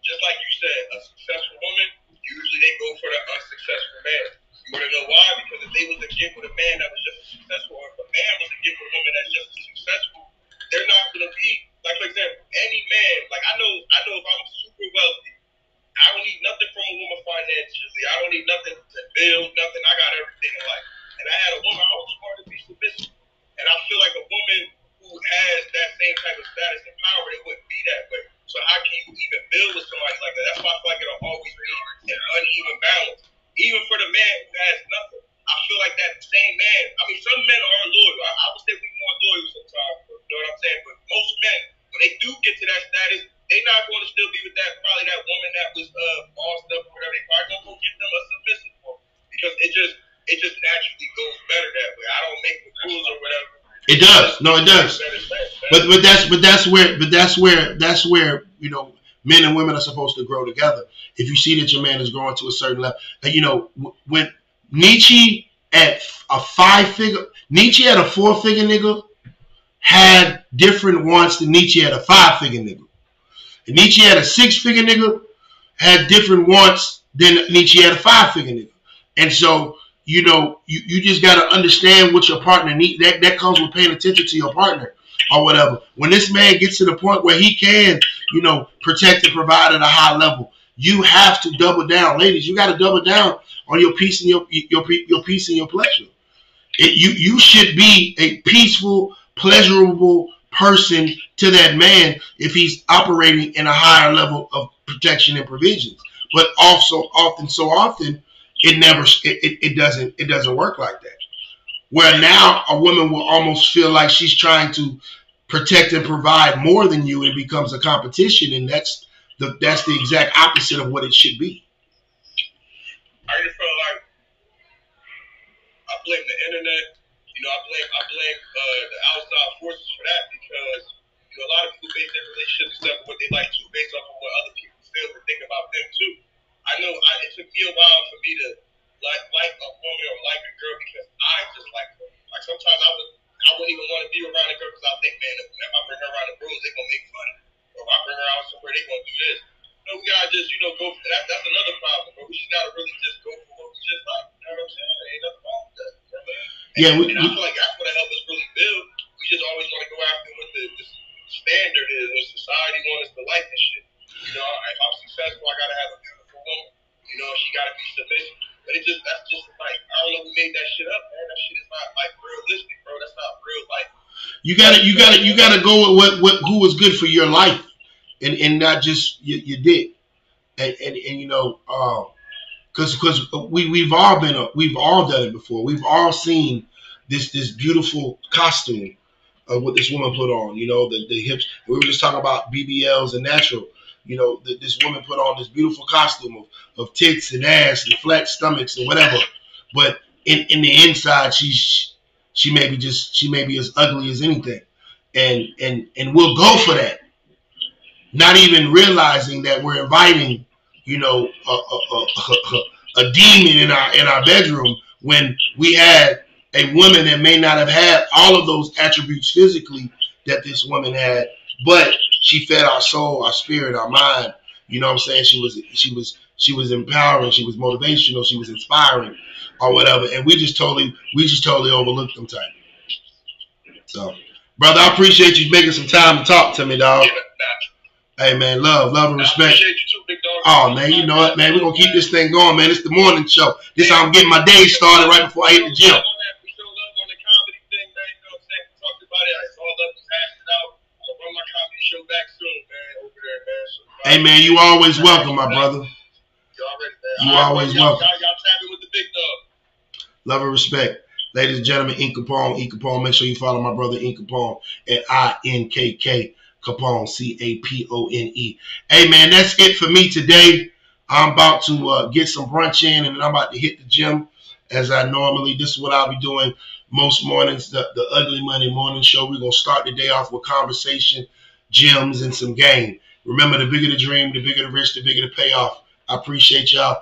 just like you said, a successful woman usually they go for the unsuccessful man. You wanna know why? Because if they was to get with a man that was just as successful, or if a man was to get with a woman that's just as successful, they're not gonna be like for example, any man. Like I know, I know if I'm super wealthy, I don't need nothing from a woman financially. I don't need nothing to build, nothing. I got everything in life. And I had a woman, I was and I feel like a woman who has that same type of status and power, it wouldn't be that way. So how can you even build with somebody like that? That's why I feel like it'll always be an uneven balance. Even for the man who has nothing. I feel like that same man, I mean, some men are loyal. I, I would say we more loyal sometimes, you know what I'm saying? But most men, when they do get to that status, they're not going to still be with that, probably that woman that was uh, bossed up or whatever. They probably going to go get them a submissive woman. Because it just, it just naturally goes better that way. I don't make the rules or whatever. It does. No, it does. But but that's but that's where but that's where that's where you know men and women are supposed to grow together. If you see that your man is growing to a certain level, you know when Nietzsche at a five figure, Nietzsche at a four figure nigga had different wants than Nietzsche had a five figure nigga. And Nietzsche had a six figure nigga had different wants than Nietzsche had a five figure nigga. And so you know you, you just got to understand what your partner needs. That that comes with paying attention to your partner or whatever. When this man gets to the point where he can, you know, protect and provide at a high level, you have to double down, ladies. You got to double down on your peace and your your your peace and your pleasure. It, you you should be a peaceful, pleasurable person to that man if he's operating in a higher level of protection and provisions. But also, often, so often, it never it, it, it doesn't it doesn't work like that. Where now a woman will almost feel like she's trying to protect and provide more than you, and it becomes a competition, and that's the that's the exact opposite of what it should be. I just feel like I blame the internet. You know, I blame I blame uh, the outside forces for that because you know a lot of people base their relationship stuff what they like too, based off of what other people feel and think about them too. I know I, it took me a while for me to like like a woman or like a girl because I just like her. Like sometimes I would I wouldn't even want to be around a girl because I think, man, if, I bring her around the bros, they gonna make fun of me. Or if I bring her out somewhere, they gonna do this. Know, we gotta just you know go for that. That's another problem, but we just gotta really just go for what we just like. You know what I'm saying? Ain't nothing wrong with that. You know what I mean? Yeah, we, and I feel like that's what help us really build. We just always want to go after what the, the standard is, what society wants us to like and But it just that's just like I don't know who made that shit up, man. That shit is not like realistic, bro. That's not real life. you gotta you gotta you gotta go with what, what who was good for your life, and and not just your, your dick, and, and and you know, um, because because we we've all been we've all done it before. We've all seen this this beautiful costume of what this woman put on. You know, the the hips. We were just talking about BBLs and natural. You know, that this woman put on this beautiful costume of, of tits and ass and flat stomachs and whatever. But in, in the inside, she's she may be just she may be as ugly as anything, and and and we'll go for that, not even realizing that we're inviting, you know, a, a, a, a, a demon in our in our bedroom when we had a woman that may not have had all of those attributes physically that this woman had, but she fed our soul, our spirit, our mind. You know what I'm saying? She was she was she was empowering, she was motivational, she was inspiring, or whatever. And we just totally we just totally overlooked them type. So, brother, I appreciate you making some time to talk to me, dog. Hey man, love, love and I respect. appreciate you too, big dog. Oh man, you know what, man? We're gonna keep this thing going, man. It's the morning show. This how I'm getting my day started right before I hit the gym. We show love on the comedy thing, man. You know what I'm saying? We talked about it. I saw love was hashed it out. I'll run show back soon, man. Over there, man. So, Hey man, you always welcome, my brother. You already, man. You All right, always welcome. Y'all, y'all tapping with the big dog. Love and respect. Ladies and gentlemen, Ink Capone, Ink Capone. Make sure you follow my brother Ink Capone at I N K K Capone, C A P O N E. Hey man, that's it for me today. I'm about to uh, get some brunch in and then I'm about to hit the gym as I normally. This is what I'll be doing most mornings, the, the Ugly Money morning show. We're going to start the day off with conversation, gyms, and some game. Remember, the bigger the dream, the bigger the risk, the bigger the payoff. I appreciate y'all.